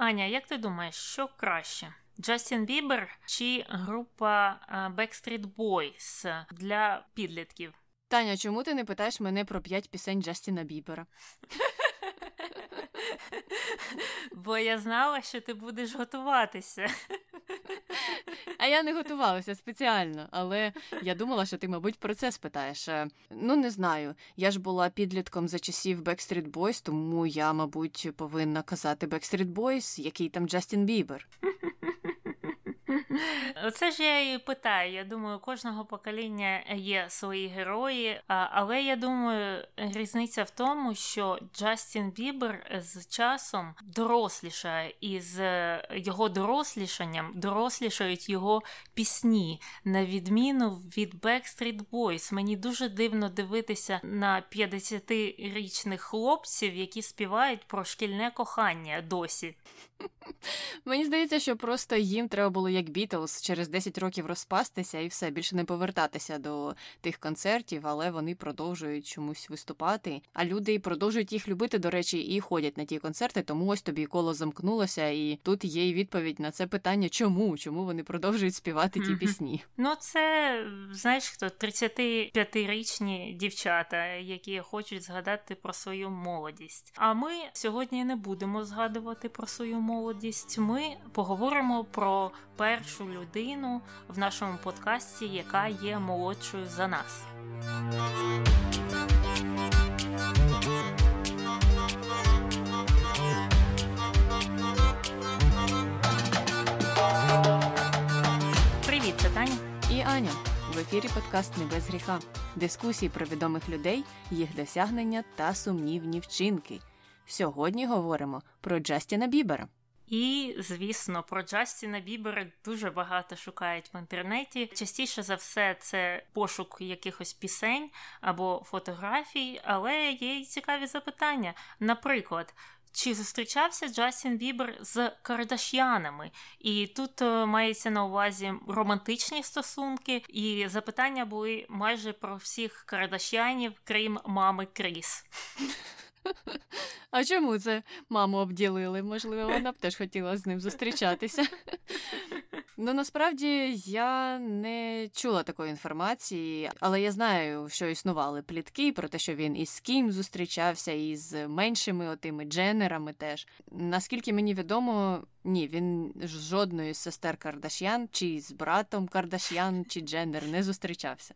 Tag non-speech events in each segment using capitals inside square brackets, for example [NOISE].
Аня, як ти думаєш, що краще? Джастін Бібер чи група Backstreet Boys для підлітків? Таня, чому ти не питаєш мене про п'ять пісень Джастіна Бібера? [LAUGHS] Бо я знала, що ти будеш готуватися. А я не готувалася спеціально, але я думала, що ти, мабуть, про це спитаєш. Е, ну, не знаю. Я ж була підлітком за часів Backstreet Boys, тому я, мабуть, повинна казати Backstreet Boys, який там Джастін Бібер. [LAUGHS] Оце ж я і питаю. Я думаю, кожного покоління є свої герої, але я думаю, різниця в тому, що Джастін Бібер з часом дорослішає, і з його дорослішанням дорослішають його пісні, на відміну від Backstreet Boys. Мені дуже дивно дивитися на 50-річних хлопців, які співають про шкільне кохання досі. [LAUGHS] Мені здається, що просто їм треба було як Бітлз через 10 років розпастися і все більше не повертатися до тих концертів, але вони продовжують чомусь виступати. А люди продовжують їх любити, до речі, і ходять на ті концерти. Тому ось тобі коло замкнулося, і тут є і відповідь на це питання, чому? Чому вони продовжують співати ті пісні? Ну це знаєш хто 35-річні дівчата, які хочуть згадати про свою молодість. А ми сьогодні не будемо згадувати про свою молодість молодість, ми поговоримо про першу людину в нашому подкасті, яка є молодшою за нас. Привіт, це Таня і Аня. В ефірі подкаст «Не без гріха. Дискусії про відомих людей, їх досягнення та сумнівні вчинки. Сьогодні говоримо про Джастіна Бібера. І, звісно, про Джастіна Бібера дуже багато шукають в інтернеті. Частіше за все, це пошук якихось пісень або фотографій, але є й цікаві запитання. Наприклад, чи зустрічався Джастін Бібер з Кардаш'янами? І тут е, мається на увазі романтичні стосунки, і запитання були майже про всіх Кардаш'янів, крім мами Кріс. [LAUGHS] [LAUGHS] А чому це маму обділили? Можливо, вона б теж хотіла з ним зустрічатися. [LAUGHS] Ну насправді я не чула такої інформації, але я знаю, що існували плітки про те, що він із ким зустрічався, і з меншими отими дженерами теж. Наскільки мені відомо, ні, він з жодною з сестер Кардаш'ян, чи з братом Кардаш'ян, чи Дженнер не зустрічався.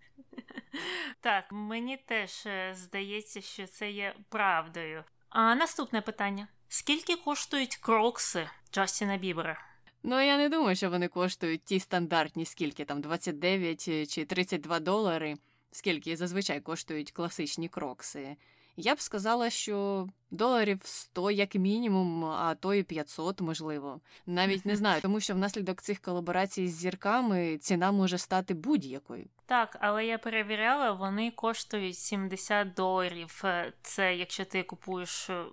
Так, мені теж е, здається, що це є правдою. А наступне питання: скільки коштують крокси Джастіна Бібера? Ну, я не думаю, що вони коштують ті стандартні, скільки там 29 чи 32 долари, скільки зазвичай коштують класичні крокси. Я б сказала, що доларів 100 як мінімум, а то і 500, можливо. Навіть не знаю, тому що внаслідок цих колаборацій з зірками ціна може стати будь-якою. Так, але я перевіряла, вони коштують 70 доларів. Е, це якщо ти купуєш е,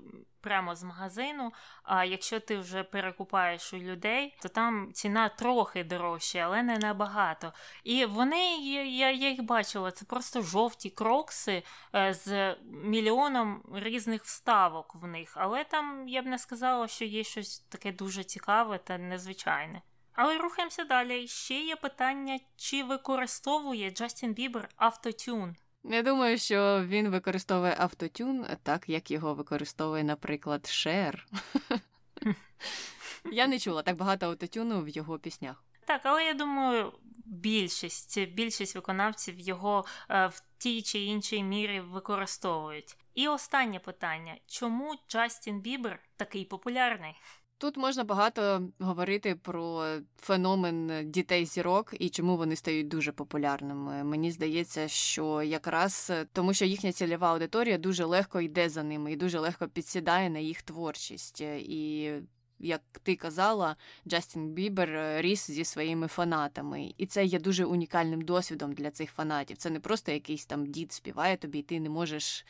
прямо з магазину. А якщо ти вже перекупаєш у людей, то там ціна трохи дорожча, але не набагато. І вони, я я їх бачила, це просто жовті крокси е, з мільйоном різних вставок в них. Але там я б не сказала, що є щось таке дуже цікаве та незвичайне. Але рухаємося далі. Ще є питання, чи використовує Джастін Бібер автотюн. Я думаю, що він використовує автотюн так, як його використовує, наприклад, Шер. [LAUGHS] Я не чула так багато автотюну в його піснях. Так, але я думаю, більшість більшість виконавців його е, в тій чи іншій мірі використовують. І останнє питання: чому Джастін Бібер такий популярний? Тут можна багато говорити про феномен дітей зірок і чому вони стають дуже популярними. Мені здається, що якраз тому, що їхня цільова аудиторія дуже легко йде за ними і дуже легко підсідає на їх творчість. І як ти казала, Джастін Бібер е, ріс зі своїми фанатами, і це є дуже унікальним досвідом для цих фанатів. Це не просто якийсь там дід співає тобі, і ти не можеш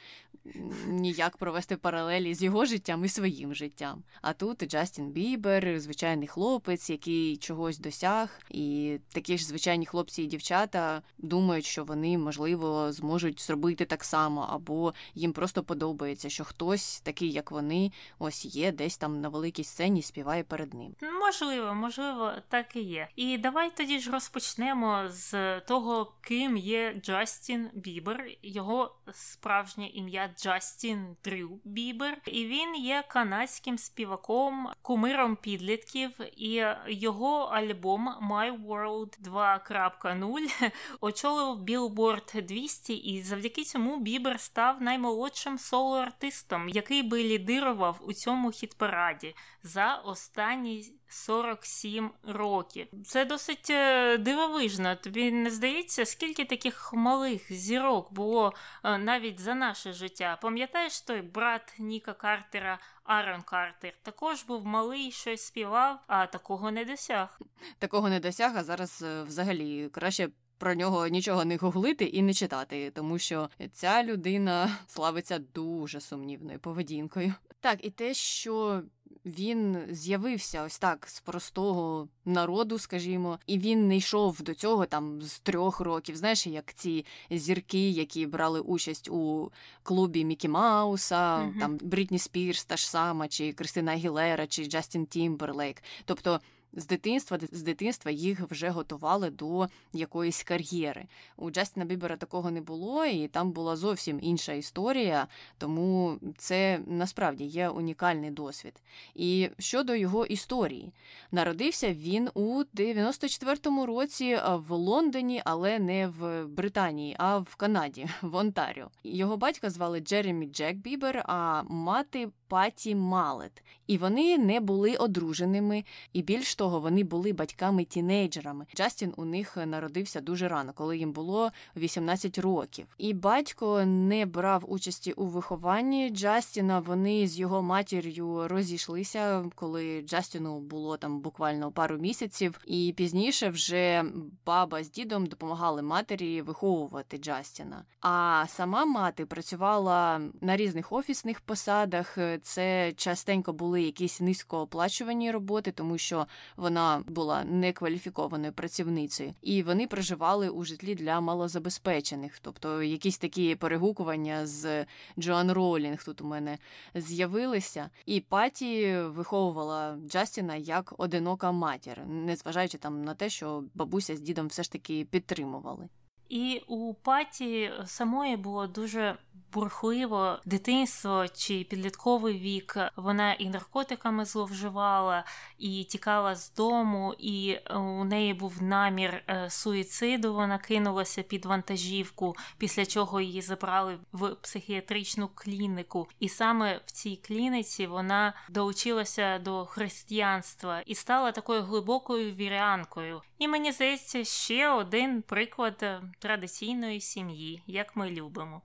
ніяк провести паралелі з його життям і своїм життям. А тут Джастін Бібер, звичайний хлопець, який чогось досяг, і такі ж звичайні хлопці і дівчата думають, що вони можливо зможуть зробити так само, або їм просто подобається, що хтось такий, як вони, ось є десь там на великій сцені сцені співає перед ним. Можливо, можливо, так і є. І давай тоді ж розпочнемо з того, ким є Джастін Бібер. Його справжнє ім'я Джастін Дрю Бібер, і він є канадським співаком, кумиром підлітків, і його альбом My World 2.0 [LAUGHS] очолив Billboard 200, і завдяки цьому Бібер став наймолодшим соло-артистом, який би лідирував у цьому хіт-параді за останні 47 років. Це досить е, дивовижно. Тобі не здається, скільки таких малих зірок було е, навіть за наше життя? Пам'ятаєш той брат Ніка Картера? Арон Картер також був малий, щось співав, а такого не досяг. Такого не досяг, а зараз е, взагалі краще про нього нічого не гуглити і не читати, тому що ця людина славиться дуже сумнівною поведінкою. Так, і те, що він з'явився ось так з простого народу, скажімо, і він не йшов до цього там з трьох років. Знаєш, як ці зірки, які брали участь у клубі Мікі Мауса, угу. там Брітні Спірс, та ж сама, чи Крістіна Агілера, чи Джастін Тімберлейк. Тобто з дитинства з дитинства їх вже готували до якоїсь кар'єри. У Джастіна Бібера такого не було, і там була зовсім інша історія, тому це насправді є унікальний досвід. І щодо його історії, народився він у 94-му році в Лондоні, але не в Британії, а в Канаді, [LAUGHS] в Онтаріо. Його батька звали Джеремі Джек Бібер, а мати Паті Малет. І вони не були одруженими, і більш того, вони були батьками-тінейджерами. Джастін у них народився дуже рано, коли їм було 18 років. І батько не брав участі у вихованні Джастіна. Вони з його матір'ю розійшлися, коли Джастіну було там буквально пару місяців, і пізніше вже баба з дідом допомагали матері виховувати Джастіна. А сама мати працювала на різних офісних посадах. Це частенько були якісь низькооплачувані роботи, тому що вона була некваліфікованою працівницею, і вони проживали у житлі для малозабезпечених. Тобто якісь такі перегукування з Джоан Ролінг тут у мене з'явилися. І паті виховувала Джастіна як одинока матір, незважаючи там на те, що бабуся з дідом все ж таки підтримували. І у паті самої було дуже бурхливо дитинство чи підлітковий вік. Вона і наркотиками зловживала, і тікала з дому, і у неї був намір е, суїциду. Вона кинулася під вантажівку, після чого її забрали в психіатричну клініку. І саме в цій клініці вона долучилася до християнства і стала такою глибокою вірянкою. І мені здається, ще один приклад е, традиційної сім'ї, як ми любимо.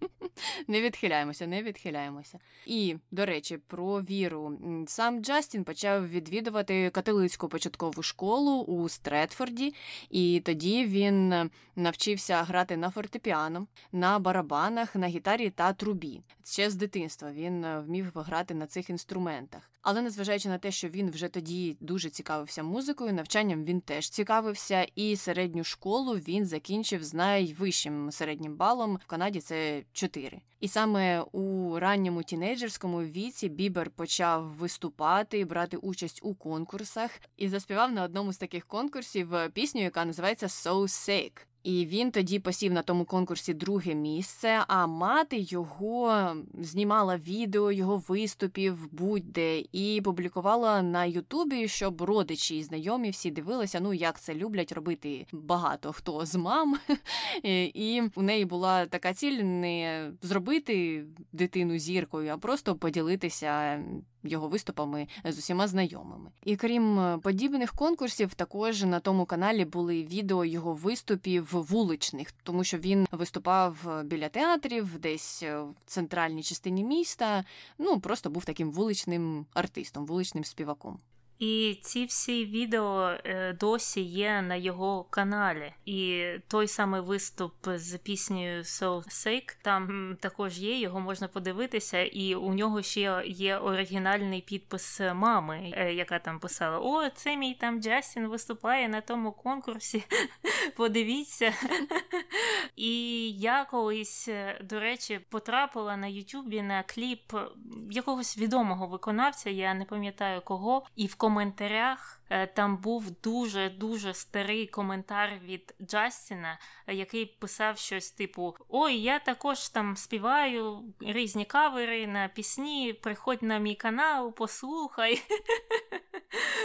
[LAUGHS] Не відхиляємося, не відхиляємося. І, до речі, про віру. Сам Джастін почав відвідувати католицьку початкову школу у Стретфорді, і тоді він навчився грати на фортепіано, на барабанах, на гітарі та трубі. Ще з дитинства він вмів грати на цих інструментах. Але незважаючи на те, що він вже тоді дуже цікавився музикою, навчанням він теж цікавився, і середню школу він закінчив з найвищим середнім балом в Канаді. Це 4. І саме у ранньому тінейджерському віці Бібер почав виступати, брати участь у конкурсах і заспівав на одному з таких конкурсів пісню, яка називається «So Sick». І він тоді посів на тому конкурсі друге місце. А мати його знімала відео його виступів будь-де і публікувала на Ютубі, щоб родичі і знайомі всі дивилися. Ну як це люблять робити багато хто з мам. [LAUGHS] І у неї була така ціль не зробити дитину зіркою, а просто поділитися його виступами з усіма знайомими. І крім е, подібних конкурсів, також на тому каналі були відео його виступів вуличних, тому що він виступав е, біля театрів, десь е, в центральній частині міста. Ну просто був таким вуличним артистом, вуличним співаком. І ці всі відео е, досі є на його каналі. І той самий виступ з піснею So Sick там також є, його можна подивитися, і у нього ще є оригінальний підпис мами, е, яка там писала: О, це мій там Джастін виступає на тому конкурсі. [LAUGHS] Подивіться. І я колись, е, до речі, потрапила на Ютубі на кліп якогось відомого виконавця, я не пам'ятаю кого, і в коментарях. Е, там був дуже дуже старий коментар від Джастіна, який писав щось типу: Ой, я також там співаю різні кавери на пісні. Приходь на мій канал, послухай.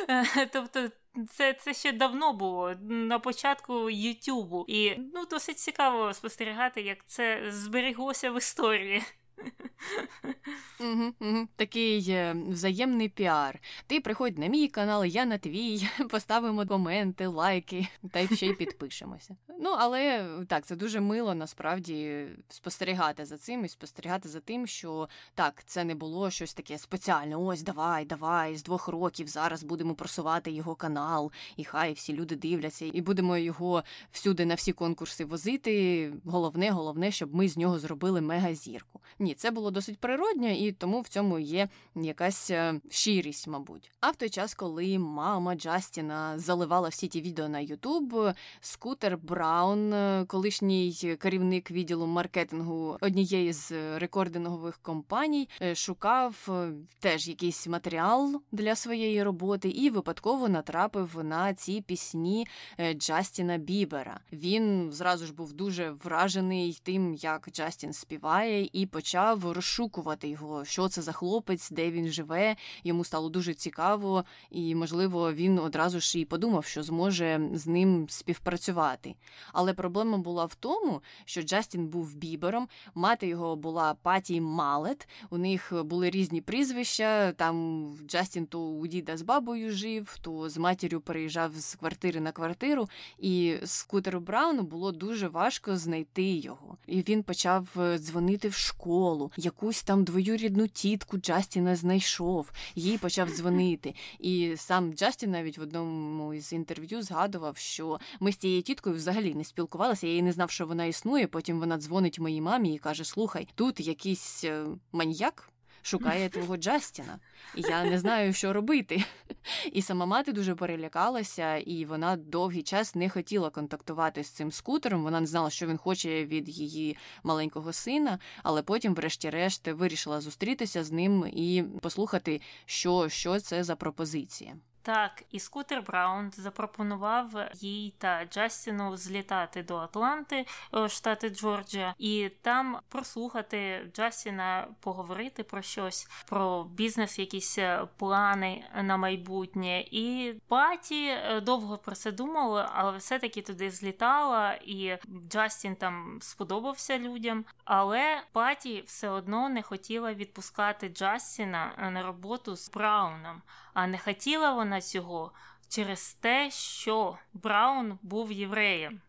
[LAUGHS] Тобто. Це це ще давно було на початку Ютубу, і ну досить цікаво спостерігати, як це зберіглося в історії. Угу, угу. Такий е, взаємний піар. Ти приходь на мій канал, я на твій, [LAUGHS] поставимо коменти, лайки та й ще й підпишемося. Ну, але так, це дуже мило насправді спостерігати за цим і спостерігати за тим, що так, це не було щось таке спеціальне. Ось давай, давай, з двох років зараз будемо просувати його канал, і хай всі люди дивляться, і будемо його всюди на всі конкурси возити. Головне, головне, щоб ми з нього зробили мегазірку. Ні, це було досить природньо, і тому в цьому є якась е, щирість, мабуть. А в той час, коли мама Джастіна заливала всі ті відео на Ютуб, скутер Браун, е, колишній керівник відділу маркетингу однієї з рекордингових компаній, е, шукав теж якийсь матеріал для своєї роботи і випадково натрапив на ці пісні Джастіна Бібера. Він зразу ж був дуже вражений тим, як Джастін співає, і почав почав розшукувати його, що це за хлопець, де він живе. Йому стало дуже цікаво, і, можливо, він одразу ж і подумав, що зможе з ним співпрацювати. Але проблема була в тому, що Джастін був бібером, мати його була Паті Малет. У них були різні прізвища. Там Джастін то у діда з бабою жив, то з матір'ю переїжджав з квартири на квартиру, і скутеру Брауну було дуже важко знайти його. І він почав дзвонити в школу школу, якусь там двоюрідну тітку Джастіна знайшов, їй почав дзвонити. І сам Джастін навіть в одному із інтерв'ю згадував, що ми з цією тіткою взагалі не спілкувалися. Я її не знав, що вона існує. Потім вона дзвонить моїй мамі і каже: Слухай, тут якийсь е, маньяк шукає твого Джастіна, і я не знаю, що робити. [LAUGHS] І сама мати дуже перелякалася, і вона довгий час не хотіла контактувати з цим скутером. Вона не знала, що він хоче від її маленького сина, але потім, врешті-решт, вирішила зустрітися з ним і послухати, що, що це за пропозиція. Так, і Скутер Браун запропонував їй та Джастіну злітати до Атланти, е, штати Джорджія, і там прослухати Джастіна, поговорити про щось, про бізнес, якісь е, плани на майбутнє. І Паті е, довго про це думала, але все-таки туди злітала, і Джастін там сподобався людям. Але Паті все одно не хотіла відпускати Джастіна на роботу з Брауном. А не хотіла вона цього через те, що Браун був євреєм.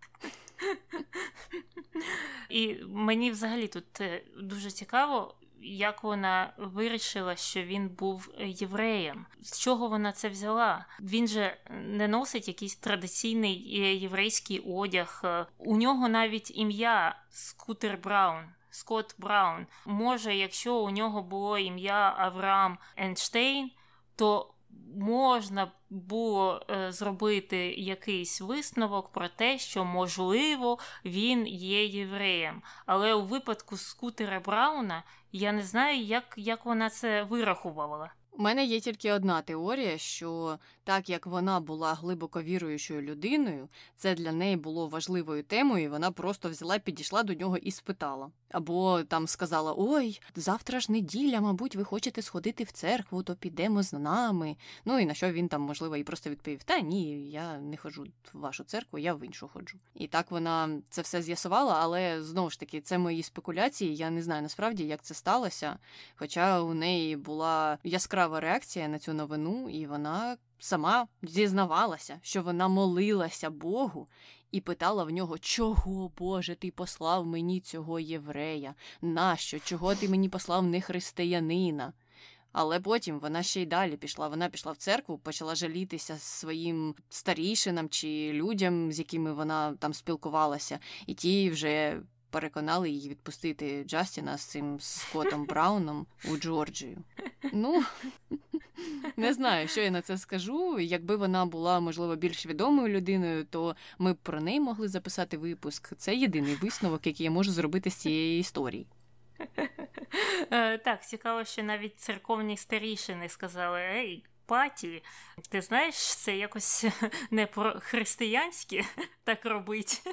І мені взагалі тут е, дуже цікаво, як вона вирішила, що він був євреєм. З чого вона це взяла? Він же не носить якийсь традиційний е, єврейський одяг. У нього навіть ім'я Скутер Браун. Скотт Браун. Може, якщо у нього було ім'я Авраам Енштейн, то можна було е, зробити якийсь висновок про те, що, можливо, він є євреєм. Але у випадку скутера Брауна я не знаю, як, як вона це вирахувала. У мене є тільки одна теорія, що так як вона була глибоко віруючою людиною, це для неї було важливою темою, і вона просто взяла, підійшла до нього і спитала. Або там сказала: Ой, завтра ж неділя, мабуть, ви хочете сходити в церкву, то підемо з нами. Ну і на що він там, можливо, і просто відповів: Та ні, я не ходжу в вашу церкву, я в іншу ходжу. І так вона це все з'ясувала, але знову ж таки, це мої спекуляції. Я не знаю насправді, як це сталося. Хоча у неї була яскрава реакція на цю новину, і вона сама зізнавалася, що вона молилася Богу і питала в нього, чого, Боже, ти послав мені цього єврея? Нащо? Чого ти мені послав не християнина? Але потім вона ще й далі пішла. Вона пішла в церкву, почала жалітися своїм старішинам чи людям, з якими вона там спілкувалася, і ті вже переконали її відпустити Джастіна з цим Скоттом [LAUGHS] Брауном у Джорджію. Ну не знаю, що я на це скажу. Якби вона була, можливо, більш відомою людиною, то ми б про неї могли записати випуск. Це єдиний висновок, який я можу зробити з цієї історії. Е, так, цікаво, що навіть церковні старішини сказали: Ей, паті, ти знаєш, це якось [LAUGHS] не про християнське [LAUGHS] так робить. [LAUGHS]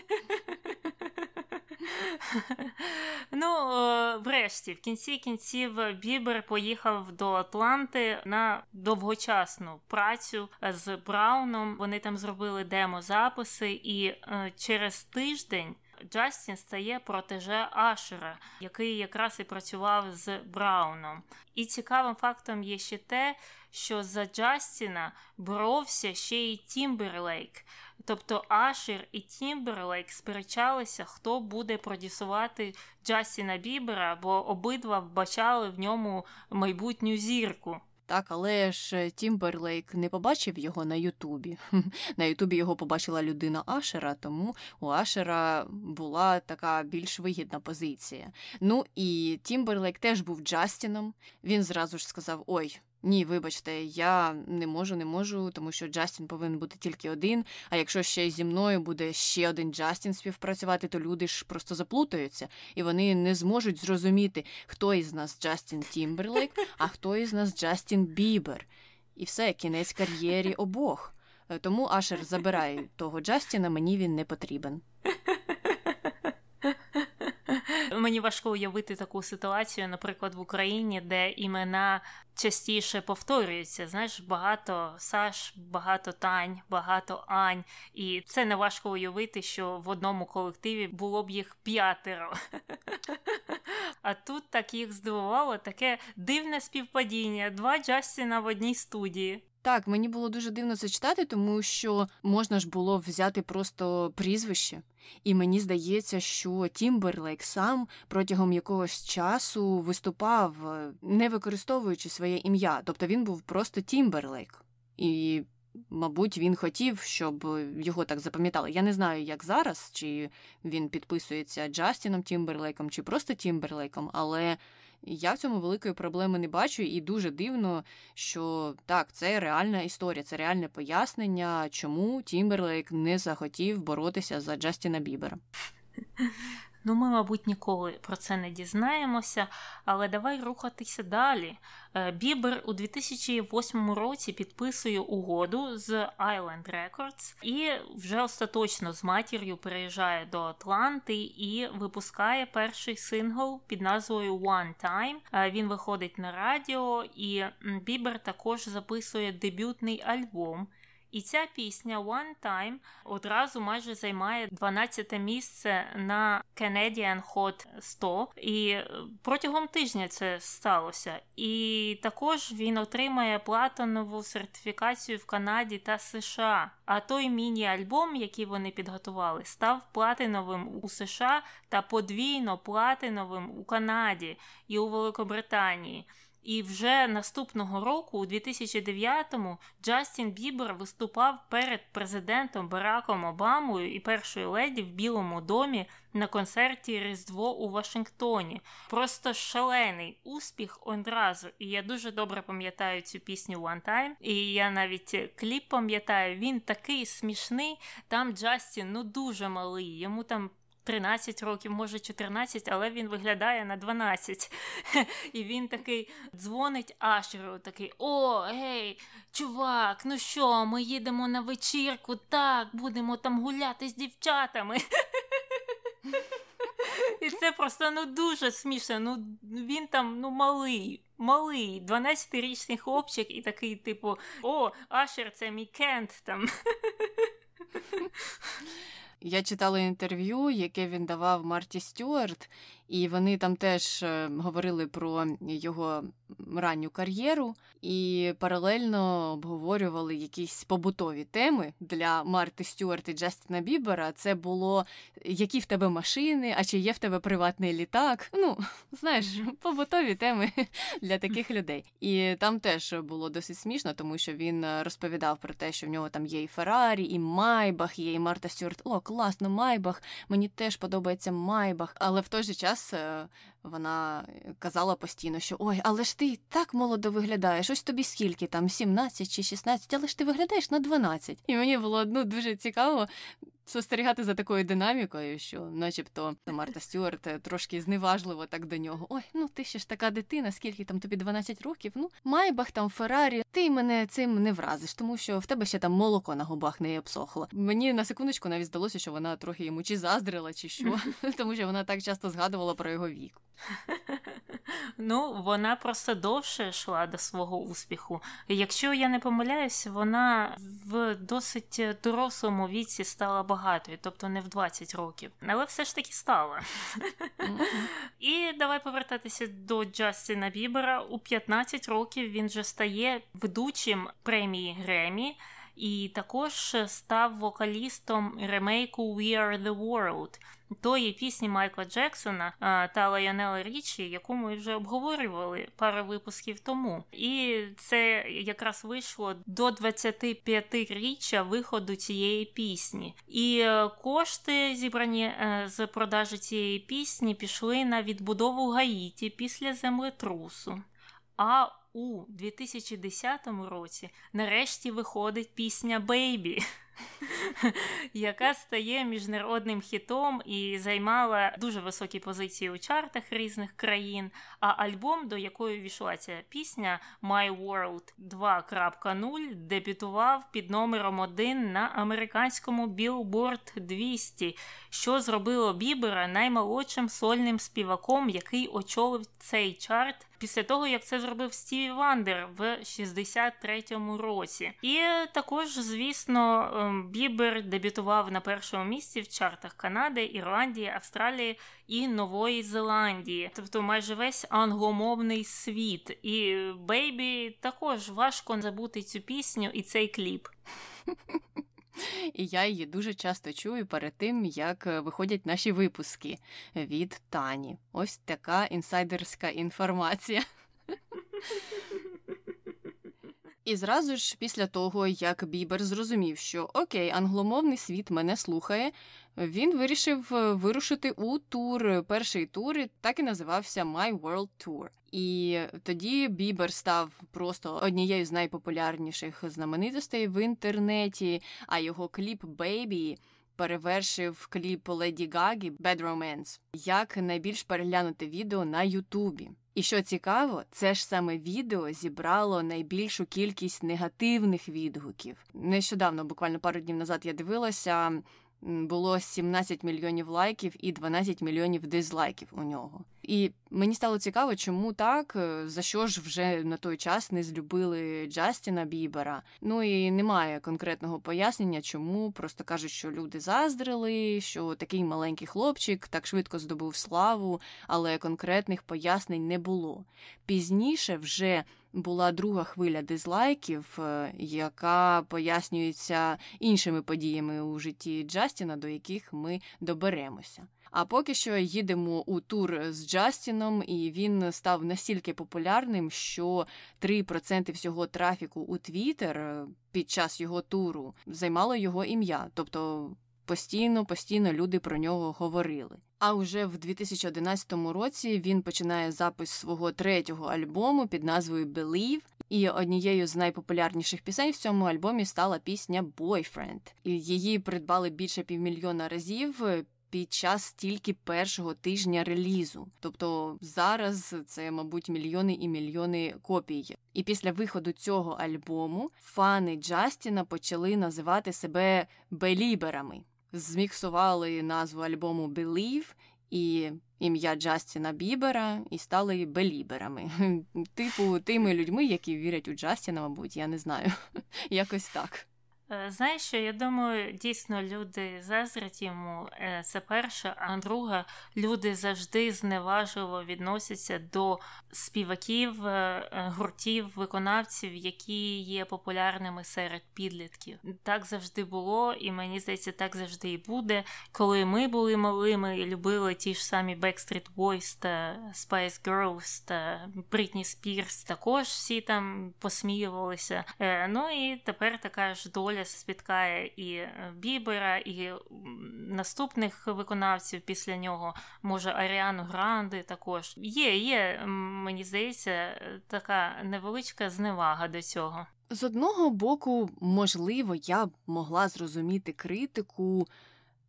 Ну, е, врешті, в кінці кінців Бібер поїхав до Атланти на довгочасну працю з Брауном. Вони там зробили демозаписи, і е, через тиждень. Джастін стає протеже Ашера, який якраз і працював з Брауном. І цікавим фактом є ще те, що за Джастіна боровся ще й Тімберлейк. Тобто Ашер і Тімберлейк сперечалися, хто буде продюсувати Джастіна Бібера, бо обидва вбачали в ньому майбутню зірку. Так, але ж Тімберлейк не побачив його на Ютубі. [LAUGHS] На Ютубі його побачила людина Ашера, тому у Ашера була така більш вигідна позиція. Ну і Тімберлейк теж був Джастіном. Він зразу ж сказав: Ой, ні, вибачте, я не можу, не можу, тому що Джастін повинен бути тільки один. А якщо ще зі мною буде ще один Джастін співпрацювати, то люди ж просто заплутаються, і вони не зможуть зрозуміти, хто із нас Джастін Тімберлейк, а хто із нас Джастін Бібер. І все, кінець кар'єрі обох. Е, тому Ашер забирай того Джастіна, мені він не потрібен. Мені важко уявити таку ситуацію, наприклад, в Україні, де імена частіше повторюються. Знаєш, багато Саш, багато Тань, багато Ань, і це не важко уявити, що в одному колективі було б їх п'ятеро. [LAUGHS] А тут так їх здивувало таке дивне співпадіння: два Джастіна в одній студії. Так, мені було дуже дивно це читати, тому що можна ж було взяти просто прізвище. І мені здається, що Тімберлейк сам протягом якогось часу виступав, е, не використовуючи своє ім'я. Тобто він був просто Тімберлейк. І, мабуть, він хотів, щоб його так запам'ятали. Я не знаю, як зараз, чи він підписується Джастіном Тімберлейком, чи просто Тімберлейком, але. Я в цьому великої проблеми не бачу, і дуже дивно, що так, це реальна історія, це реальне пояснення, чому Тімберлейк не захотів боротися за Джастіна Бібера. [LAUGHS] Ну, ми, мабуть, ніколи про це не дізнаємося, але давай рухатися далі. Е, Бібер у 2008 році підписує угоду з Island Records і вже остаточно з матір'ю переїжджає до Атланти і випускає перший сингл під назвою One Time. Е, він виходить на радіо, і Бібер також записує дебютний альбом. І ця пісня One Time одразу майже займає 12 місце на Canadian Hot 100. І протягом тижня це сталося. І також він отримає платинову сертифікацію в Канаді та США. А той міні-альбом, який вони підготували, став платиновим у США та подвійно платиновим у Канаді і у Великобританії. І вже наступного року, у 2009-му, Джастін Бібер виступав перед президентом Бараком Обамою і першою леді в Білому домі на концерті Різдво у Вашингтоні. Просто шалений успіх одразу. І я дуже добре пам'ятаю цю пісню One Time. І я навіть кліп пам'ятаю, він такий смішний. Там Джастін ну дуже малий. Йому там 13 років, може 14, але він виглядає на 12. [LAUGHS] І він такий дзвонить Ашеру, такий: О, гей, чувак, ну що, ми їдемо на вечірку, так, будемо там гуляти з дівчатами. [LAUGHS] І це просто ну дуже смішно. Ну він там ну малий, малий, 12-річний хлопчик, і такий, типу, о, Ашер, це мій кент там. [LAUGHS] Я читала інтерв'ю, яке він давав Марті Стюарт, і вони там теж е, говорили про його ранню кар'єру і паралельно обговорювали якісь побутові теми для Марти Стюарт і Джастіна Бібера. Це було які в тебе машини, а чи є в тебе приватний літак. Ну, [LAUGHS] знаєш, побутові теми [LAUGHS] для таких людей. І там теж було досить смішно, тому що він розповідав про те, що в нього там є і Феррарі, і Майбах, є і Марта Стюарт. О, класно, Майбах. Мені теж подобається Майбах. Але в той же час е, вона казала постійно, що ой, але ж ти так молодо виглядаєш. Ось тобі скільки там, 17 чи 16, але ж ти виглядаєш на 12. І мені було ну, дуже цікаво спостерігати за такою динамікою, що, начебто, Марта Стюарт е, трошки зневажливо так до нього. Ой, ну ти ще ж така дитина, скільки там тобі 12 років? Ну, Майбах там Феррарі, ти мене цим не вразиш, тому що в тебе ще там молоко на губах не обсохло. Мені на секундочку навіть здалося, що вона трохи йому чи заздрила, чи що, [LAUGHS] тому що вона так часто згадувала про його вік. [LAUGHS] Ну, вона просто довше йшла до свого успіху. Якщо я не помиляюсь, вона в досить дорослому віці стала багатою, тобто не в 20 років, але все ж таки стала. І давай повертатися до Джастіна Бібера. У 15 років він вже стає ведучим премії Гремі. І також став вокалістом ремейку We Are The World тої пісні Майкла Джексона та Лайонела Річі, яку ми вже обговорювали пару випусків тому. І це якраз вийшло до 25-річчя виходу цієї пісні. І е, кошти, зібрані е, з продажі цієї пісні, пішли на відбудову Гаїті після землетрусу. А у 2010 році нарешті виходить пісня Бейбі. Яка стає міжнародним хітом і займала дуже високі позиції у чартах різних країн. А альбом, до якої війшла ця пісня My World 2.0, дебютував під номером 1 на американському Billboard 200, що зробило Бібера наймолодшим сольним співаком, який очолив цей чарт після того, як це зробив Стіві Вандер в 63-му році. І також, звісно, ем, Бібер дебютував на першому місці в чартах Канади, Ірландії, Австралії і Нової Зеландії, тобто майже весь англомовний світ. І Бейбі також важко забути цю пісню і цей кліп. І я її дуже часто чую перед тим, як е, виходять наші випуски від Тані. Ось така інсайдерська інформація. [LAUGHS] І зразу ж після того, як Бібер зрозумів, що окей, англомовний світ мене слухає, він вирішив е, вирушити у тур. Перший тур так і називався My World Tour. І тоді Бібер став просто однією з найпопулярніших знаменитостей в інтернеті, а його кліп Baby перевершив кліп Леді Гагі Bad Romance як найбільш переглянуте відео на Ютубі. І що цікаво, це ж саме відео зібрало найбільшу кількість негативних відгуків. Нещодавно, буквально пару днів назад, я дивилася було 17 мільйонів лайків і 12 мільйонів дизлайків у нього. І мені стало цікаво, чому так, е, за що ж вже на той час не злюбили Джастіна Бібера. Ну і немає конкретного пояснення, чому просто кажуть, що люди заздрили, що такий маленький хлопчик так швидко здобув славу, але конкретних пояснень не було. Пізніше вже була друга хвиля дизлайків, е, яка пояснюється іншими подіями у житті Джастіна, до яких ми доберемося. А поки що їдемо у тур з Джастіном, і він став настільки популярним, що 3% всього трафіку у Твіттер е, під час його туру займало його ім'я. Тобто постійно, постійно люди про нього говорили. А вже в 2011 році він починає запис свого третього альбому під назвою Believe, і однією з найпопулярніших пісень в цьому альбомі стала пісня Boyfriend. Її придбали більше півмільйона разів. Під час тільки першого тижня релізу, тобто зараз це, мабуть, мільйони і мільйони копій. І після виходу цього альбому фани Джастіна почали називати себе беліберами зміксували назву альбому Believe і ім'я Джастіна Бібера і стали беліберами. Типу, тими людьми, які вірять у Джастіна, мабуть, я не знаю. [LAUGHS] Якось так. Е, знаєш, що я думаю, дійсно люди заздрять йому. Е, це перше, а друге, люди завжди зневажливо відносяться до співаків, е, гуртів, виконавців, які є популярними серед підлітків. Так завжди було, і мені здається, так завжди і буде. Коли ми були малими і любили ті ж самі Backstreet Boys та Spice Girls та Britney Spears, також всі там посміювалися. Ну і тепер така ж доля доля спіткає і е, Бібера, і наступних виконавців після нього, може Аріану Гранди також. Є, є, мені здається, така невеличка зневага до цього. З одного боку, можливо, я б могла зрозуміти критику.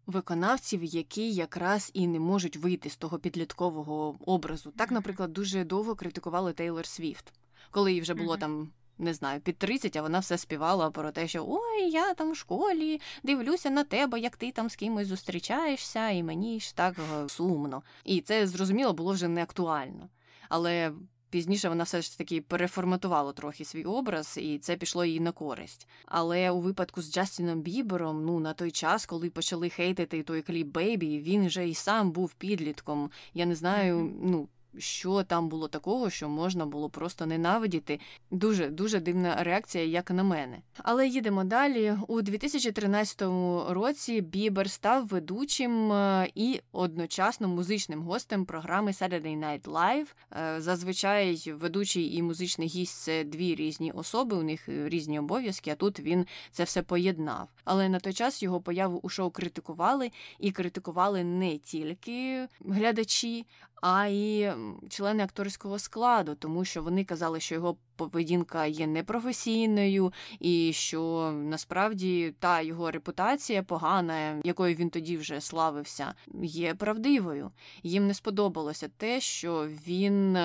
Виконавців, які якраз і не можуть вийти з того підліткового образу. Так, наприклад, дуже довго критикували Тейлор Свіфт, коли їй вже було mm-hmm. там не знаю, під 30, а вона все співала про те, що ой, я там в школі дивлюся на тебе, як ти там з кимось зустрічаєшся, і мені ж так е, сумно. І це зрозуміло було вже не актуально. Але пізніше вона все ж таки переформатувала трохи свій образ, і це пішло їй на користь. Але у випадку з Джастіном Бібером, ну на той час, коли почали хейтити той кліп Бейбі, він вже і сам був підлітком. Я не знаю, ну що там було такого, що можна було просто ненавидіти. Дуже дуже дивна реакція, як на мене. Але їдемо далі. У 2013 році Бібер став ведучим е, і одночасно музичним гостем програми Saturday Night Live. Е, зазвичай ведучий і музичний гість це дві різні особи, у них різні обов'язки. А тут він це все поєднав. Але на той час його появу у шоу критикували і критикували не тільки глядачі, а й члени акторського складу, тому що вони казали, що його поведінка є непрофесійною, і що насправді та його репутація погана, якою він тоді вже славився, є правдивою. Їм не сподобалося те, що він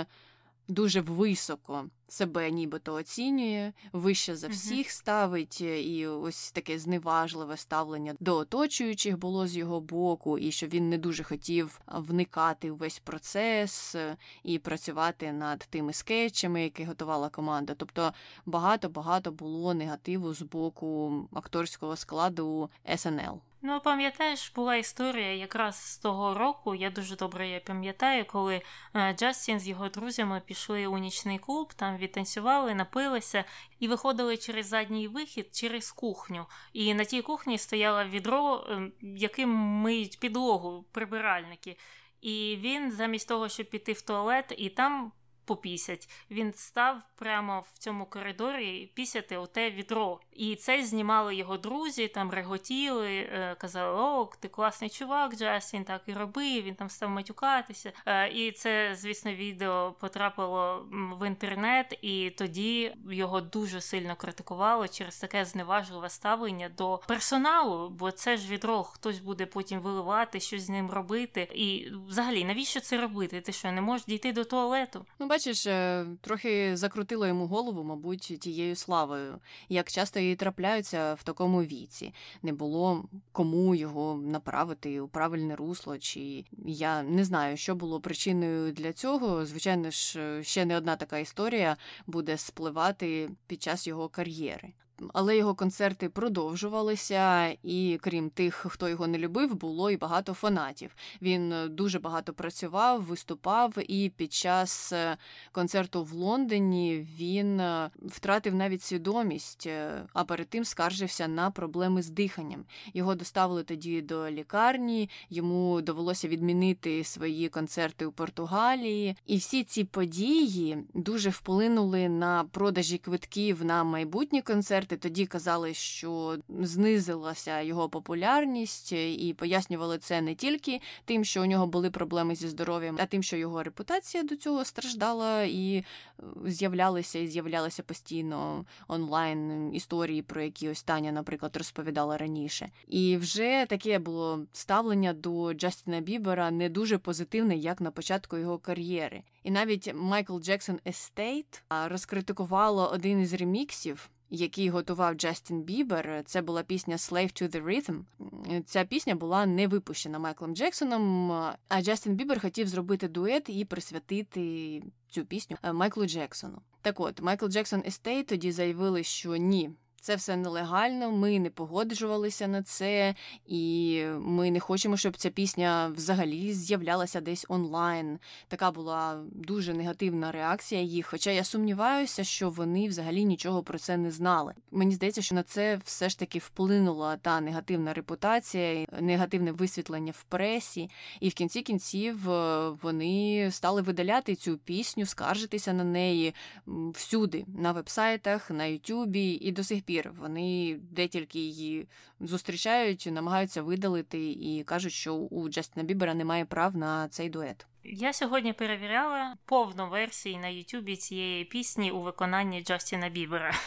дуже високо себе нібито оцінює, вище за всіх ставить, е, і ось таке зневажливе ставлення до оточуючих було з його боку, і що він не дуже хотів вникати в весь процес е, і працювати над тими скетчами, які готувала команда. Тобто багато-багато було негативу з боку акторського складу СНЛ. Ну, пам'ятаєш, була історія якраз з того року. Я дуже добре я пам'ятаю, коли е, Джастін з його друзями пішли у нічний клуб, там відтанцювали, напилися і виходили через задній вихід через кухню. І на тій кухні стояло відро, ем, яким миють підлогу прибиральники. І він замість того, щоб піти в туалет, і там попісять. Він став прямо в цьому коридорі пісяти у те відро. І це знімали його друзі, там реготіли, е, казали: О, ти класний чувак, Джастін так і робив, він там став матюкатися. Е, і це, звісно, відео потрапило в інтернет, і тоді його дуже сильно критикували через таке зневажливе ставлення до персоналу, бо це ж відро хтось буде потім виливати, щось з ним робити. І взагалі, навіщо це робити? Ти що не можеш дійти до туалету? Ну, бачиш, е, трохи закрутило йому голову, мабуть, тією славою, як часто їй трапляються в такому віці. Не було кому його направити у правильне русло, чи я не знаю, що було причиною для цього. Звичайно ж, ще не одна така історія буде спливати під час його кар'єри але його концерти продовжувалися, і крім тих, хто його не любив, було і багато фанатів. Він е, дуже багато працював, виступав, і під час е, концерту в Лондоні він е, втратив навіть свідомість, а перед тим скаржився на проблеми з диханням. Його доставили тоді до лікарні, йому довелося відмінити свої концерти у Португалії. І всі ці події дуже вплинули на продажі квитків на майбутні концерти експерти тоді казали, що знизилася його популярність, і пояснювали це не тільки тим, що у нього були проблеми зі здоров'ям, а тим, що його репутація до цього страждала, і е, з'являлися і з'являлися постійно онлайн історії, про які ось Таня, наприклад, розповідала раніше. І вже таке було ставлення до Джастіна Бібера не дуже позитивне, як на початку його кар'єри. І навіть Майкл Джексон Estate розкритикувало один із реміксів який готував Джастін Бібер. Це була пісня Slave to the Rhythm. Ця пісня була не випущена Майклом Джексоном, а Джастін Бібер хотів зробити дует і присвятити цю пісню е, Майклу Джексону. Так от Майкл Джексон Естей тоді заявили, що ні. Це все нелегально, ми не погоджувалися на це, і ми не хочемо, щоб ця пісня взагалі з'являлася десь онлайн. Така була дуже негативна реакція їх. Хоча я сумніваюся, що вони взагалі нічого про це не знали. Мені здається, що на це все ж таки вплинула та негативна репутація, негативне висвітлення в пресі, і в кінці кінців е, вони стали видаляти цю пісню, скаржитися на неї всюди, на вебсайтах, на Ютубі, і до сих пір вони де тільки її зустрічають, намагаються видалити і кажуть, що у Джастіна Бібера немає прав на цей дует. Я сьогодні перевіряла повну версію на Ютубі цієї пісні у виконанні Джастіна Бібера. [LAUGHS]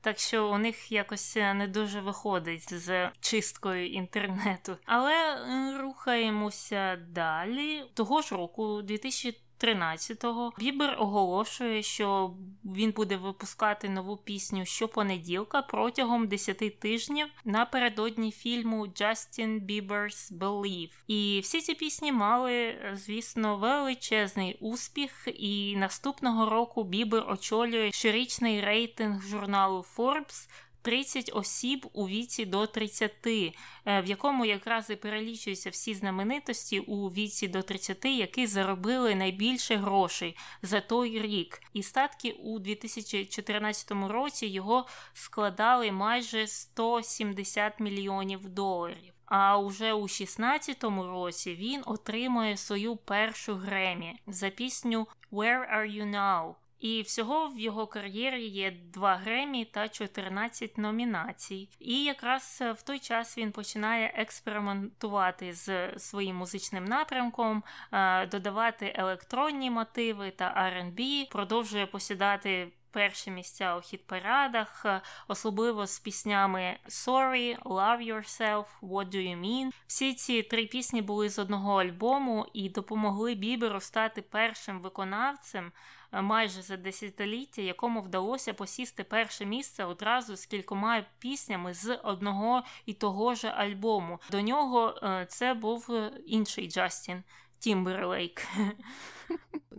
Так що у них якось не дуже виходить з чисткою інтернету. Але е, рухаємося далі. Того ж року, 2000 13-го Бібер оголошує, що він буде випускати нову пісню щопонеділка протягом 10 тижнів напередодні фільму Justin Bieber's Believe. І всі ці пісні мали, звісно, величезний успіх. І наступного року Бібер очолює щорічний рейтинг журналу Forbes 30 осіб у віці до 30, е, в якому якраз і перелічуються всі знаменитості у віці до 30, які заробили найбільше грошей за той рік. І статки у 2014 році його складали майже 170 мільйонів доларів. А уже у 16-му році він отримує свою першу гремі за пісню «Where are you now?», і всього в його кар'єрі є два Гремі та 14 номінацій. І якраз в той час він починає експериментувати з своїм музичним напрямком, е, додавати електронні мотиви та R&B, продовжує посідати. Перші місця у хіт-парадах, е, особливо з піснями Sorry, Love Yourself, What Do You Mean. Всі ці три пісні були з одного альбому і допомогли Біберу стати першим виконавцем, Е, майже за десятиліття, якому вдалося посісти перше місце одразу з кількома піснями з одного і того ж альбому. До нього е, це був е, інший Джастін Тімберлейк. [LAUGHS]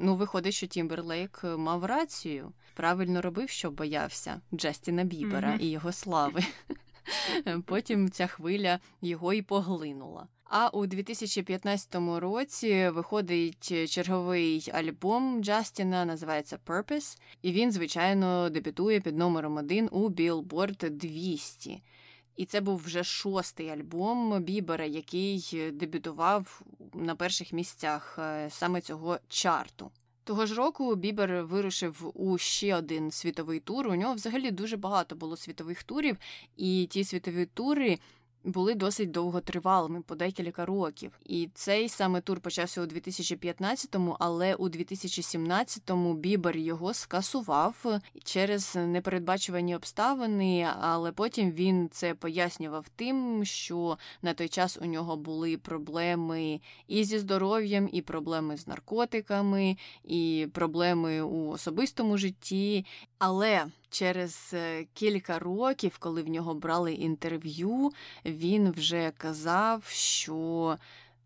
Ну, виходить, що Тімберлейк мав рацію. Правильно робив, що боявся Джастіна Бібера mm-hmm. і його слави. [LAUGHS] Потім ця хвиля його і поглинула. А у 2015 році виходить черговий альбом Джастіна, називається Purpose, і він, звичайно, дебютує під номером один у Billboard 200. І це був вже шостий альбом Бібера, який дебютував на перших місцях е, саме цього чарту. Того ж року Бібер вирушив у ще один світовий тур. У нього взагалі дуже багато було світових турів, і ті світові тури були досить довготривалими по декілька років. І цей саме тур почався у 2015-му, але у 2017-му Бібер його скасував через непередбачувані обставини. Але потім він це пояснював тим, що на той час у нього були проблеми і зі здоров'ям, і проблеми з наркотиками, і проблеми у особистому житті. Але через е, кілька років, коли в нього брали інтерв'ю, він вже казав, що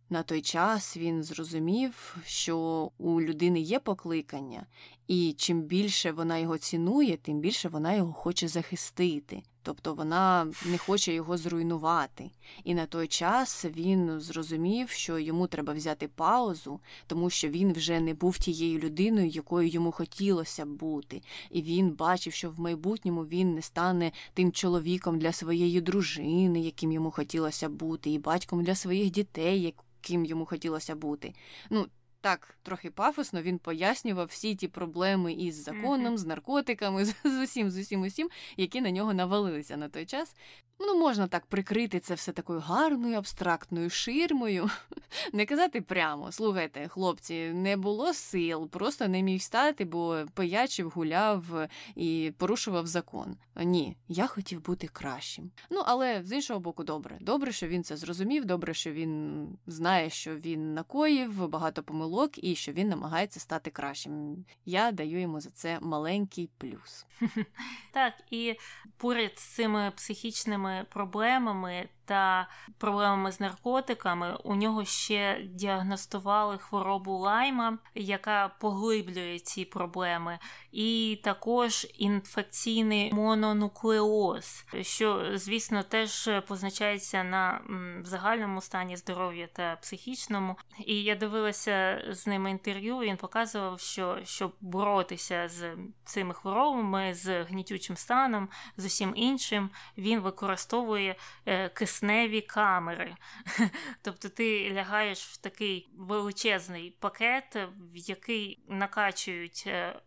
на той час він зрозумів, що у людини є покликання, і чим більше вона його цінує, тим більше вона його хоче захистити. Тобто вона не хоче його зруйнувати. І на той час він зрозумів, що йому треба взяти паузу, тому що він вже не був тією людиною, якою йому хотілося бути. І він бачив, що в майбутньому він не стане тим чоловіком для своєї дружини, яким йому хотілося бути, і батьком для своїх дітей, яким йому хотілося бути. Ну, так трохи пафосно він пояснював всі ті проблеми із законом, mm-hmm. з наркотиками, [LAUGHS] з, з усім, з усім, усім, які на нього навалилися на той час. Ну, можна так прикрити це все такою гарною абстрактною ширмою. [LAUGHS] Не казати прямо, слухайте, хлопці, не було сил, просто не міг стати, бо пиячив, гуляв і порушував закон. Ні, я хотів бути кращим. Ну, але з іншого боку, добре. Добре, що він це зрозумів, добре, що він знає, що він накоїв, багато помилок помилок і що він намагається стати кращим. Я даю йому за це маленький плюс. [LAUGHS] Так, і поряд з цими психічними проблемами та проблемами з наркотиками у нього ще діагностували хворобу лайма, яка поглиблює ці проблеми, і також інфекційний мононуклеоз, що, звісно, теж позначається на загальному стані здоров'я та психічному. І я дивилася з ним інтерв'ю. Він показував, що щоб боротися з цими хворобами, з гнітючим станом, з усім іншим, він використовує е, кисневі камери. [LAUGHS] Тобто ти лягаєш в такий величезний пакет, в який накачують е,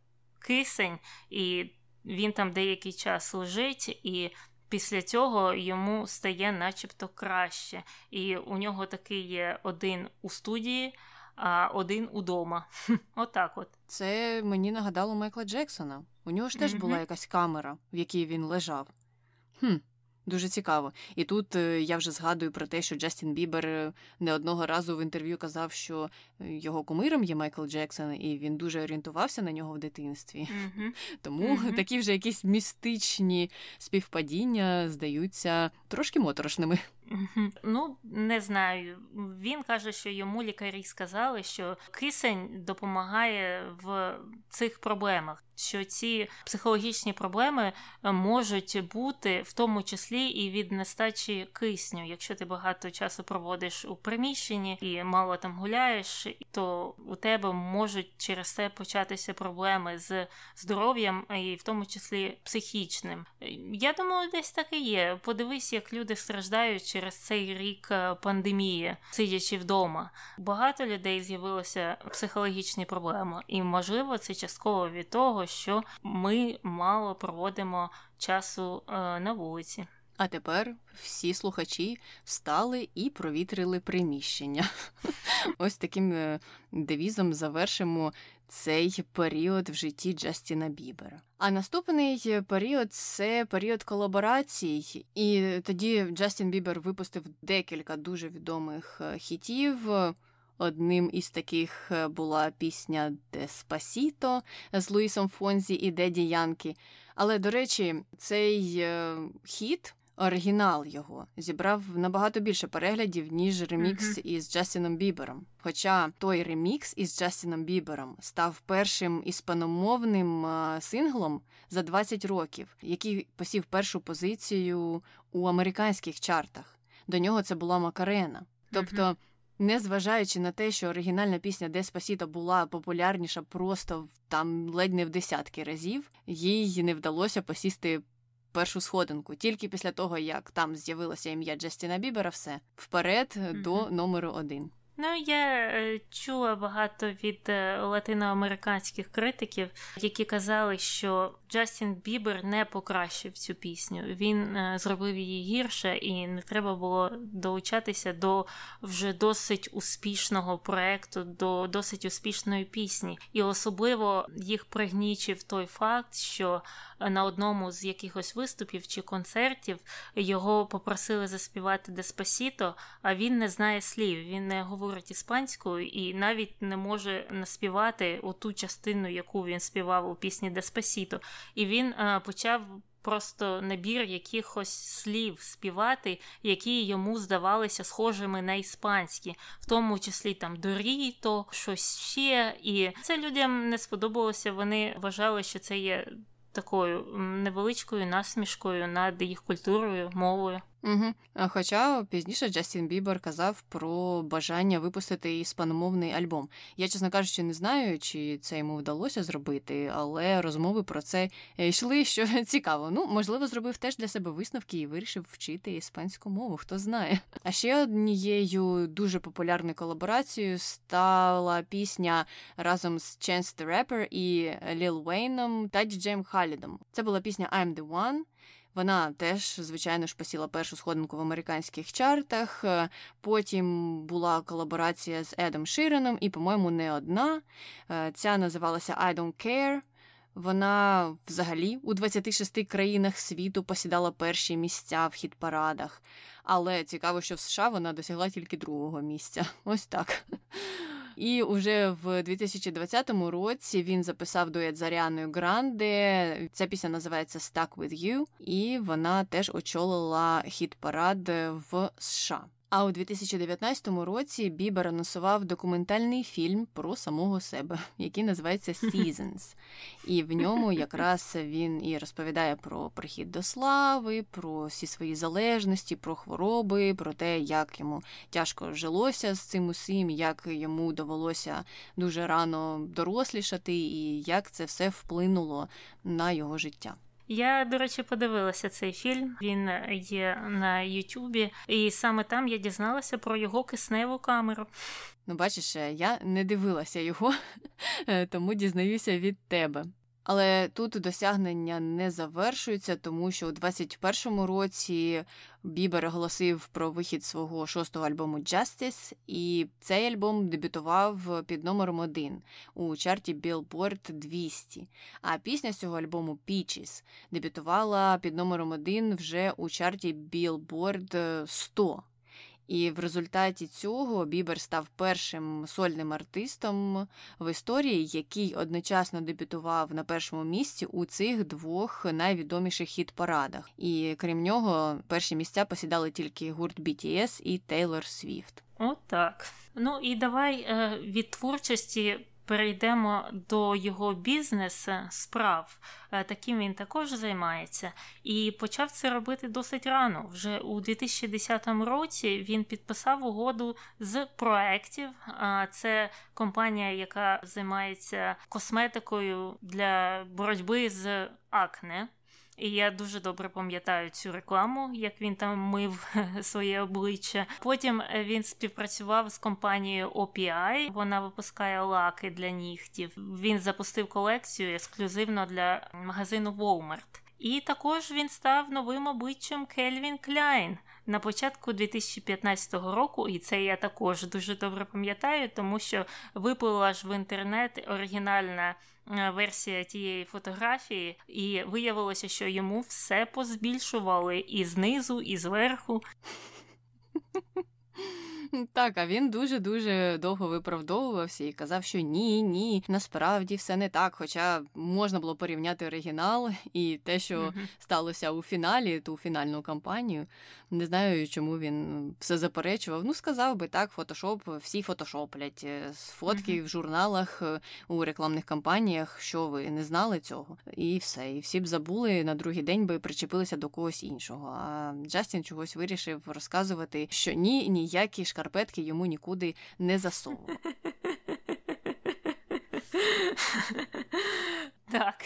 кисень, і він там деякий час лежить, і після цього йому стає начебто краще. І у нього такий є один у студії. А один удома. [LAUGHS] Отак от. Це мені нагадало Майкла Джексона. У нього ж теж mm-hmm. була якась камера, в якій він лежав. Хм, Дуже цікаво. І тут е, я вже згадую про те, що Джастін Бібер е, не одного разу в інтерв'ю казав, що е, його кумиром є Майкл Джексон, і він дуже орієнтувався на нього в дитинстві. Mm-hmm. [LAUGHS] Тому mm-hmm. такі вже якісь містичні співпадіння здаються трошки моторошними. Ну, не знаю. Він каже, що йому лікарі сказали, що кисень допомагає в цих проблемах, що ці психологічні проблеми е, можуть бути в тому числі і від нестачі кисню. Якщо ти багато часу проводиш у приміщенні і мало там гуляєш, то у тебе можуть через це початися проблеми з здоров'ям, і в тому числі психічним. Я думаю, десь так і є. Подивись, як люди страждають через цей рік е, пандемії, сидячи вдома. Багато людей з'явилися психологічні проблеми, і можливо це частково від того, що ми мало проводимо часу е, на вулиці. А тепер всі слухачі встали і провітрили приміщення. [LAUGHS] Ось таким е, девізом завершимо цей період в житті Джастіна Бібера. А наступний період це період колаборацій, і тоді Джастін Бібер випустив декілька дуже відомих е, хітів. Одним із таких е, була пісня Деспасіто з Луїсом Фонзі і Деді Янкі. Але, до речі, цей хіт оригінал його зібрав набагато більше переглядів, ніж ремікс із Джастіном Бібером. Хоча той ремікс із Джастіном Бібером став першим іспаномовним синглом за 20 років, який посів першу позицію у американських чартах. До нього це була Макарена. Тобто. Незважаючи на те, що оригінальна пісня Деспасіто була популярніша просто там ледь не в десятки разів, їй не вдалося посісти першу сходинку. Тільки після того, як там з'явилося ім'я Джастіна Бібера, все вперед mm-hmm. до номеру один. Ну, я е, чула багато від е, латиноамериканських критиків, які казали, що Джастін Бібер не покращив цю пісню. Він е, зробив її гірше, і не треба було долучатися до вже досить успішного проекту, до досить успішної пісні. І особливо їх пригнічив той факт, що на одному з якихось виступів чи концертів його попросили заспівати Деспасіто, а він не знає слів. Він не говорить говорить іспанською і навіть не може наспівати оту частину, яку він співав у пісні Деспасіто. І він е, почав. Просто набір якихось слів співати, які йому здавалися схожими на іспанські, в тому числі там Доріто, щось ще. І це людям не сподобалося. Вони вважали, що це є такою невеличкою насмішкою над їх культурою, мовою. Угу. Хоча пізніше Джастін Бібер казав про бажання випустити іспаномовний альбом. Я, чесно кажучи, не знаю, чи це йому вдалося зробити, але розмови про це йшли, що [LAUGHS] цікаво. Ну, можливо, зробив теж для себе висновки і вирішив вчити іспанську мову, хто знає. А ще однією дуже популярною колаборацією стала пісня разом з Chance the Rapper і Ліл Вейном та Діджеєм Халідом. Це була пісня I'm the One. Вона теж, звичайно ж, посіла першу сходинку в американських чартах. Е, потім була колаборація з Едом Ширеном, і, по-моєму, не одна. Е, ця називалася I Don't Care. Вона взагалі у 26 країнах світу посідала перші місця в хіт-парадах. Але цікаво, що в США вона досягла тільки другого місця. Ось так. І уже в 2020 році він записав дует з Аріаною Гранде. Ця пісня називається «Stuck with You», і вона теж очолила хіт парад в США. А у 2019 році Бібер анонсував документальний фільм про самого себе, який називається Seasons. І в ньому якраз він і розповідає про прихід до слави, про всі свої залежності, про хвороби, про те, як йому тяжко жилося з цим усім, як йому довелося дуже рано дорослішати, і як це все вплинуло на його життя. Я, до речі, подивилася цей фільм. Він є на Ютубі, і саме там я дізналася про його кисневу камеру. Ну, бачиш, я не дивилася його, [LAUGHS] тому дізнаюся від тебе. Але тут досягнення не завершуються, тому що у 21-му році Бібер оголосив про вихід свого шостого альбому Justice, і цей альбом дебютував під номером один у чарті Billboard 200. А пісня з цього альбому Peaches дебютувала під номером один вже у чарті Billboard 100. І в результаті цього Бібер став першим сольним артистом в історії, який одночасно дебютував на першому місці у цих двох найвідоміших хіт-парадах. І крім нього, перші місця посідали тільки гурт BTS і Тейлор Свіфт. Отак. Ну і давай е, від творчості перейдемо до його бізнесу справ. Е, таким він також займається. І почав це робити досить рано. Вже у 2010 році він підписав угоду з проектів. Це компанія, яка займається косметикою для боротьби з акне. І я дуже добре пам'ятаю цю рекламу, як він там мив [LAUGHS] своє обличчя. Потім е, він співпрацював з компанією OPI, Вона випускає лаки для нігтів. Він запустив колекцію ексклюзивно для магазину Walmart. І також він став новим обличчям Кельвін Кляйн на початку 2015 року, і це я також дуже добре пам'ятаю, тому що виплила ж в інтернет оригінальна версія тієї фотографії, і виявилося, що йому все позбільшували і знизу, і зверху. [LAUGHS] Так, а він дуже-дуже довго виправдовувався і казав, що ні, ні, насправді все не так. Хоча можна було порівняти оригінал і те, що mm-hmm. сталося у фіналі, ту фінальну кампанію. Не знаю, чому він все заперечував. Ну, сказав би так, фотошоп, всі фотошоплять е, з фотки mm-hmm. в журналах е, у рекламних кампаніях, що ви не знали цього, і все. І всі б забули на другий день би причепилися до когось іншого. А Джастін чогось вирішив розказувати, що ні, ніякі шкарпетки йому нікуди не засовував. Так.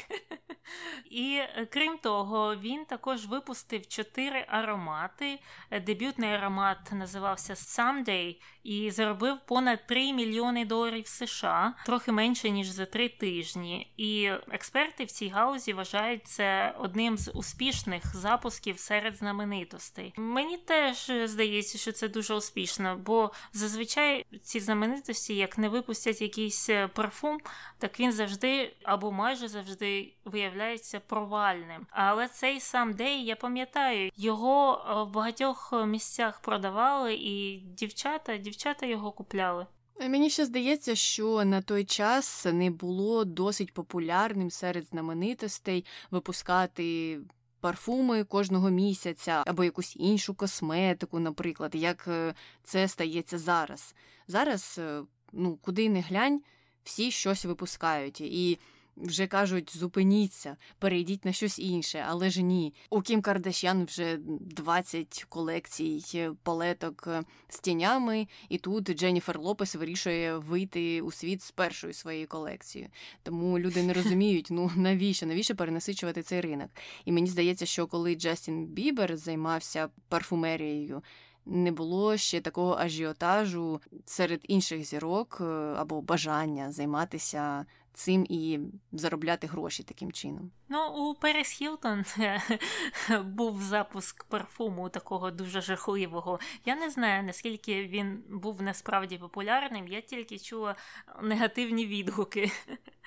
І е, крім того, він також випустив чотири аромати. Дебютний аромат називався Someday і заробив понад 3 мільйони доларів США, трохи менше ніж за три тижні. І експерти в цій гаузі вважають це одним з успішних запусків серед знаменитостей. Мені теж здається, що це дуже успішно, бо зазвичай ці знаменитості, як не випустять якийсь е, парфум, так він завжди або майже завжди виявляється провальним. Але цей сам Дей, я пам'ятаю, його е, в багатьох місцях продавали, і дівчата, дівчата його купляли. Мені ще здається, що на той час не було досить популярним серед знаменитостей випускати. Парфуми кожного місяця або якусь іншу косметику, наприклад, як е, це стається зараз. Зараз, е, ну куди не глянь, всі щось випускають. І вже кажуть, зупиніться, перейдіть на щось інше, але ж ні. У Кім Кардашян вже 20 колекцій е, палеток е, з тінями, і тут Дженніфер Лопес вирішує вийти у світ з першою своєю колекцією. Тому люди не [LAUGHS] розуміють, ну навіщо, навіщо перенасичувати цей ринок. І мені здається, що коли Джастін Бібер займався парфумерією. Не було ще такого ажіотажу серед інших зірок е, або бажання займатися цим і заробляти гроші таким чином. Ну, у Перес Хілтон [LAUGHS] був запуск парфуму такого дуже жахливого. Я не знаю, наскільки він був насправді популярним, я тільки чула негативні відгуки.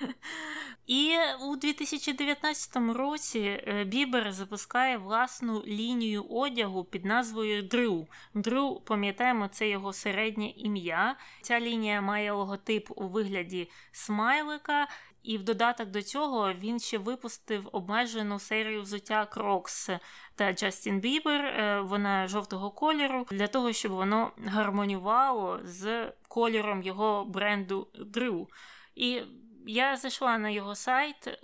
[LAUGHS] І у 2019 році е, Бібер запускає власну лінію одягу під назвою Дрю. Дрю, пам'ятаємо, це його середнє ім'я. Ця лінія має логотип у вигляді смайлика. І в додаток до цього він ще випустив обмежену серію взуття Crocs та Джастін Бібер. Вона жовтого кольору, для того, щоб воно гармонювало з кольором його бренду Drew. І я зайшла на його сайт,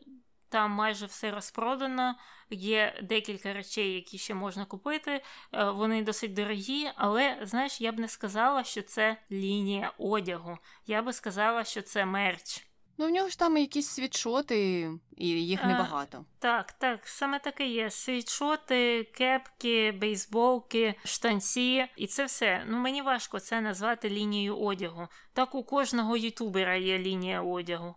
там майже все розпродано. Є декілька речей, які ще можна купити. Е, вони досить дорогі, але знаєш, я б не сказала, що це лінія одягу. Я би сказала, що це мерч. Ну, в нього ж там якісь світшоти, і їх небагато. А, так, так, саме таке є. Світшоти, кепки, бейсболки, штанці, і це все. Ну мені важко це назвати лінією одягу. Так у кожного ютубера є лінія одягу.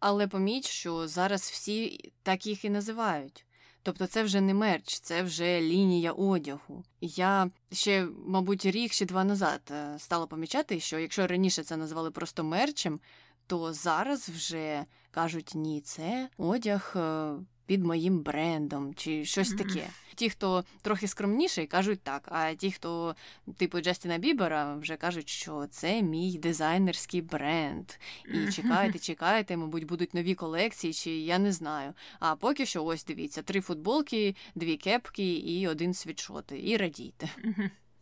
Але поміть, що зараз всі так їх і називають. Тобто це вже не мерч, це вже лінія одягу. Я ще, мабуть, рік чи два назад е, стала помічати, що якщо раніше це називали просто мерчем, то зараз вже кажуть ні, це одяг е, під моїм брендом чи щось таке. Ті, хто трохи скромніший, кажуть так. А ті, хто типу Джастіна Бібера, вже кажуть, що це мій дизайнерський бренд. І чекайте, чекайте, мабуть, будуть нові колекції, чи я не знаю. А поки що, ось дивіться, три футболки, дві кепки і один світшот. І радійте.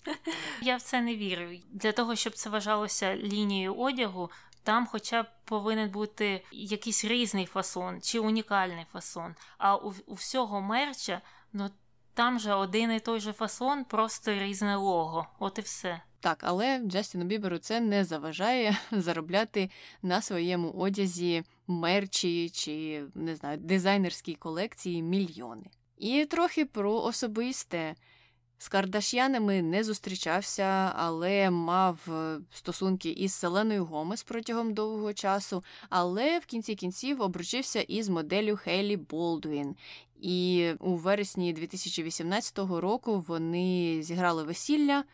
[LAUGHS] Я в це не вірю. Для того, щоб це вважалося лінією одягу, там хоча б повинен бути якийсь різний фасон чи унікальний фасон. А у, у всього мерча, ну там же один і той же фасон, просто різне лого. От і все. Так, але Джастіну Біберу це не заважає [LAUGHS] заробляти на своєму одязі мерчі чи не знаю, дизайнерській колекції мільйони. І трохи про особисте. З Кардаш'янами не зустрічався, але мав е, стосунки із Селеною Гомес протягом довгого часу, але в кінці кінців обручився із моделлю Хейлі Болдуін. І у вересні 2018 року вони зіграли весілля.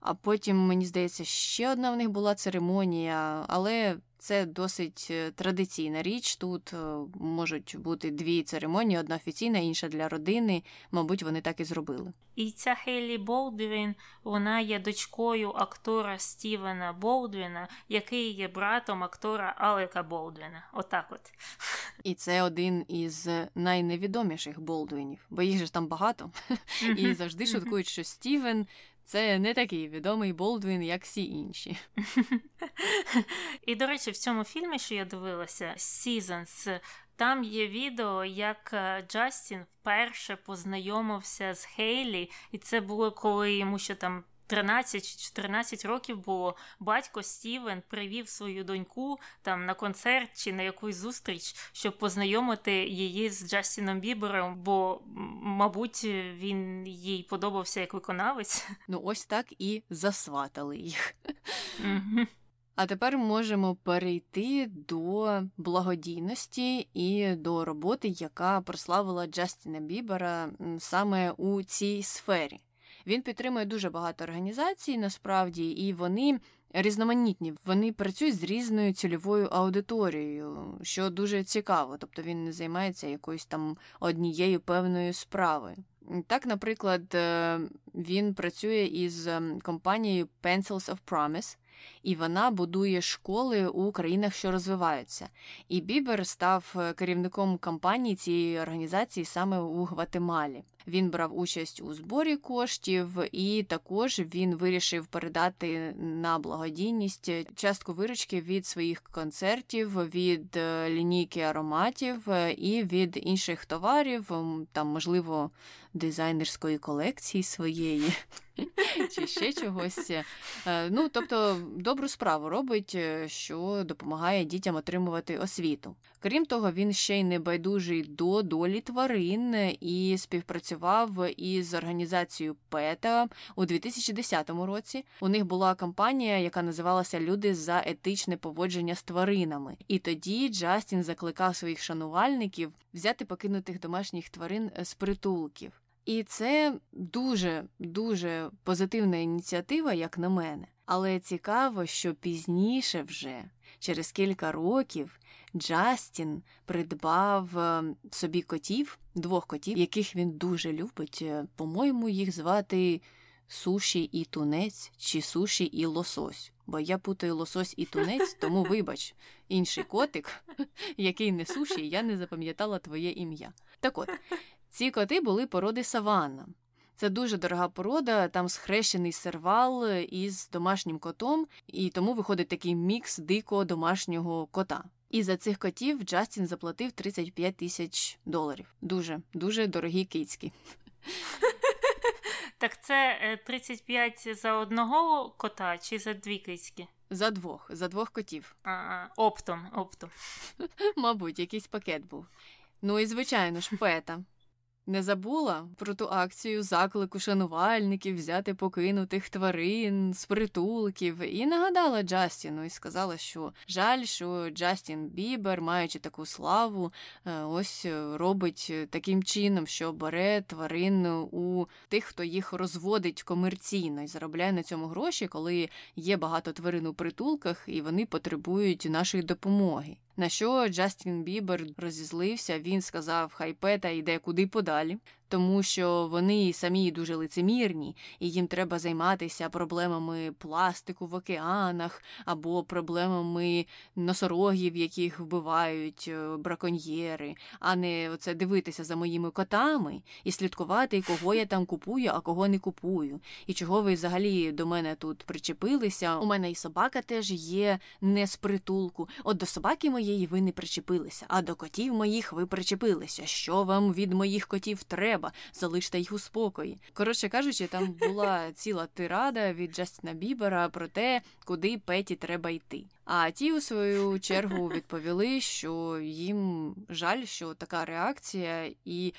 А потім, мені здається, ще одна в них була церемонія, але це досить е, традиційна річ. Тут е, можуть бути дві церемонії: одна офіційна, інша для родини. Мабуть, вони так і зробили. І ця Хейлі Болдвін, вона є дочкою актора Стівена Болдвіна, який є братом актора Алека Болдвіна. Отак от. І це один із найневідоміших Болдвінів, бо їх же там багато. І завжди шуткують, що Стівен це не такий відомий Болдвін, як всі інші. І, до речі, в цьому фільмі, що я дивилася, Seasons, там є відео, як е, Джастін вперше познайомився з Хейлі, і це було коли йому ще там 13 чи 14 років було, батько Стівен привів свою доньку там на концерт чи на якусь зустріч, щоб познайомити її з Джастіном Бібером, бо, мабуть, він їй подобався як виконавець. [LAUGHS] Ну, ось так і засватали їх. А тепер можемо перейти до благодійності і до роботи, яка прославила Джастіна Бібера саме у цій сфері. Він підтримує дуже багато організацій насправді, і вони різноманітні. Вони працюють з різною цільовою аудиторією, що дуже цікаво. Тобто він не займається якоюсь там однією певною справою. Так, наприклад, е, він працює із ем, компанією Pencils of Promise, і вона будує школи у країнах, що розвиваються. І Бібер став е, керівником кампанії цієї організації саме у Гватемалі. Він брав участь у зборі коштів, і також він вирішив передати на благодійність частку виручки від своїх концертів, від е, лінійки ароматів е, і від інших товарів, там, можливо, дизайнерської колекції своєї. [LAUGHS] чи ще чогось. Е, ну, тобто, добру справу робить, е, що допомагає дітям отримувати освіту. Крім того, він ще й не байдужий до долі тварин і співпрацював із організацією ПЕТА у 2010 році. У них була кампанія, яка називалася Люди за етичне поводження з тваринами. І тоді Джастін закликав своїх шанувальників взяти покинутих домашніх тварин з притулків. І це дуже дуже позитивна ініціатива, як на мене. Але цікаво, що пізніше, вже через кілька років, Джастін придбав е, собі котів, двох котів, яких він дуже любить. Е, по-моєму, їх звати суші і тунець чи суші і лосось. Бо я путаю лосось і тунець, [LAUGHS] тому вибач, інший котик, [LAUGHS] який не суші, я не запам'ятала твоє ім'я. Так от, ці коти були породи саванна. Це дуже дорога порода, там схрещений сервал із домашнім котом, і тому виходить такий мікс дикого домашнього кота. І за цих котів Джастін заплатив 35 тисяч доларів. Дуже, дуже дорогі кицькі. Так це 35 е, за одного кота чи за дві кицьки? За двох, за двох котів. А, Оптом, оптом. [LAUGHS] Мабуть, якийсь пакет був. Ну і звичайно ж, пета. Не забула про ту акцію заклику шанувальників взяти покинутих тварин з притулків і нагадала Джастіну і сказала, що жаль, що Джастін Бібер, маючи таку славу, е, ось робить таким чином, що бере тварин у тих, хто їх розводить комерційно і заробляє на цьому гроші, коли є багато тварин у притулках і вони потребують нашої допомоги. На що Джастін Бібер розізлився, він сказав, хай пета йде куди подалі, тому що вони самі дуже лицемірні, і їм треба займатися проблемами пластику в океанах або проблемами носорогів, яких вбивають е, браконьєри, а не оце дивитися за моїми котами і слідкувати, кого я там купую, а кого не купую. І чого ви взагалі до мене тут причепилися? У мене і собака теж є не з притулку. От до собаки моєї ви не причепилися, а до котів моїх ви причепилися. Що вам від моїх котів треба? Треба, залиште їх у спокої. Коротше кажучи, там була [LAUGHS] ціла тирада від Джастіна Бібера про те, куди Петі треба йти. А ті, у свою чергу, [LAUGHS] відповіли, що їм жаль, що така реакція, і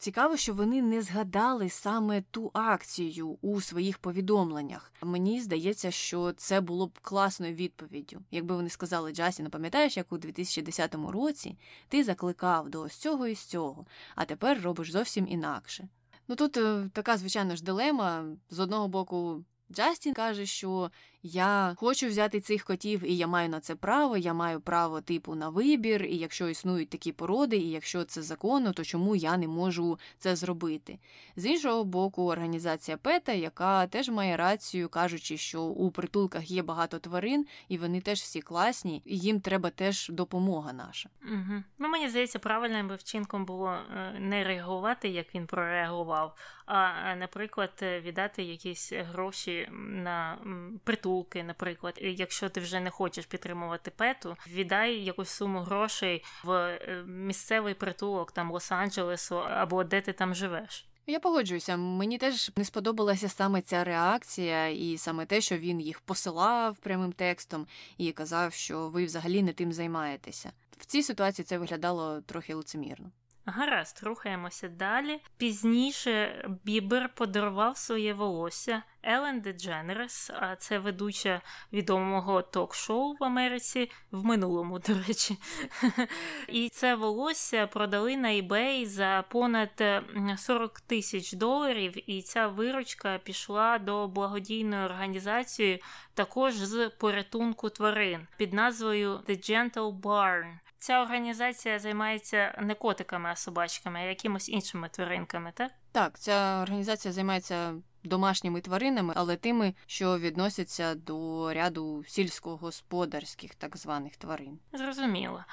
Цікаво, що вони не згадали саме ту акцію у своїх повідомленнях. Мені здається, що це було б класною відповіддю. Якби вони сказали Джасі, пам'ятаєш, як у 2010 році ти закликав до ось цього і з цього, а тепер робиш зовсім інакше. Ну тут е, така звичайно ж дилема з одного боку. Джастін каже, що я хочу взяти цих котів, і я маю на це право. Я маю право типу на вибір, і якщо існують такі породи, і якщо це законно, то чому я не можу це зробити? З іншого боку, організація ПЕТА, яка теж має рацію, кажучи, що у притулках є багато тварин, і вони теж всі класні, і їм треба теж допомога наша. Угу. Ну мені здається, правильним вчинком було е, не реагувати, як він прореагував, а, наприклад, віддати якісь гроші на притулок притулки, наприклад, якщо ти вже не хочеш підтримувати пету, віддай якусь суму грошей в е, місцевий притулок там Лос-Анджелесу або де ти там живеш. Я погоджуюся, мені теж не сподобалася саме ця реакція, і саме те, що він їх посилав прямим текстом і казав, що ви взагалі не тим займаєтеся. В цій ситуації це виглядало трохи лицемірно. Гаразд, рухаємося далі. Пізніше Бібер подарував своє волосся Елен Дедженерес, а це ведуча відомого ток-шоу в Америці в минулому, до речі. [LAUGHS] І це волосся продали на eBay за понад 40 тисяч доларів, і ця виручка пішла до благодійної організації також з порятунку тварин під назвою The Gentle Barn. Ця організація займається не котиками, а собачками, а якимось іншими тваринками, так? Так, ця організація займається домашніми тваринами, але тими, що відносяться до ряду сільськогосподарських так званих тварин. Зрозуміло.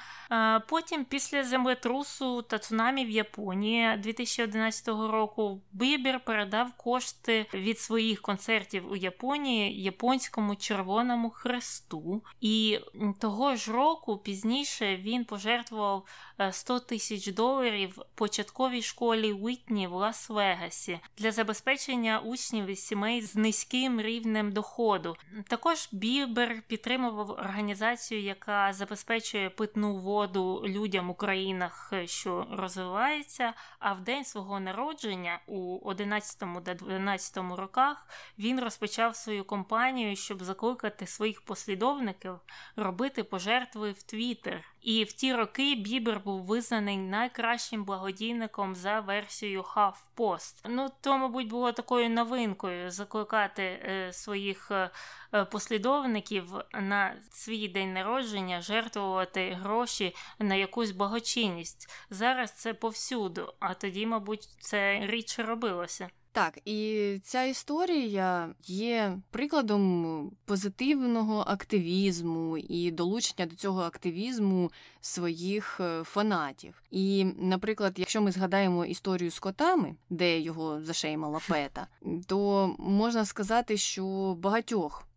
Потім, після землетрусу та цунамі в Японії 2011 року, Бібер передав кошти від своїх концертів у Японії японському Червоному Хресту, і того ж року пізніше він пожертвував 100 е, тисяч доларів початковій школі Уітні в Лас-Вегасі для забезпечення учнів учнів із сімей з низьким рівнем доходу. Також Бібер підтримував організацію, яка забезпечує питну воду людям у країнах, що розвиваються. А в день свого народження у 11-12 роках він розпочав свою кампанію, щоб закликати своїх послідовників робити пожертви в Твіттер. І в ті роки Бібер був визнаний найкращим благодійником за версією HuffPost. Ну то, мабуть, було такою новинкою закликати е, своїх е, е, послідовників на свій день народження жертвувати гроші на якусь благочинність. Зараз це повсюду, а тоді, мабуть, це рідше робилося. Так, і ця історія є прикладом позитивного активізму і долучення до цього активізму своїх е, фанатів. І, наприклад, якщо ми згадаємо історію з котами, де його зашеймала пета, то можна сказати, що багатьох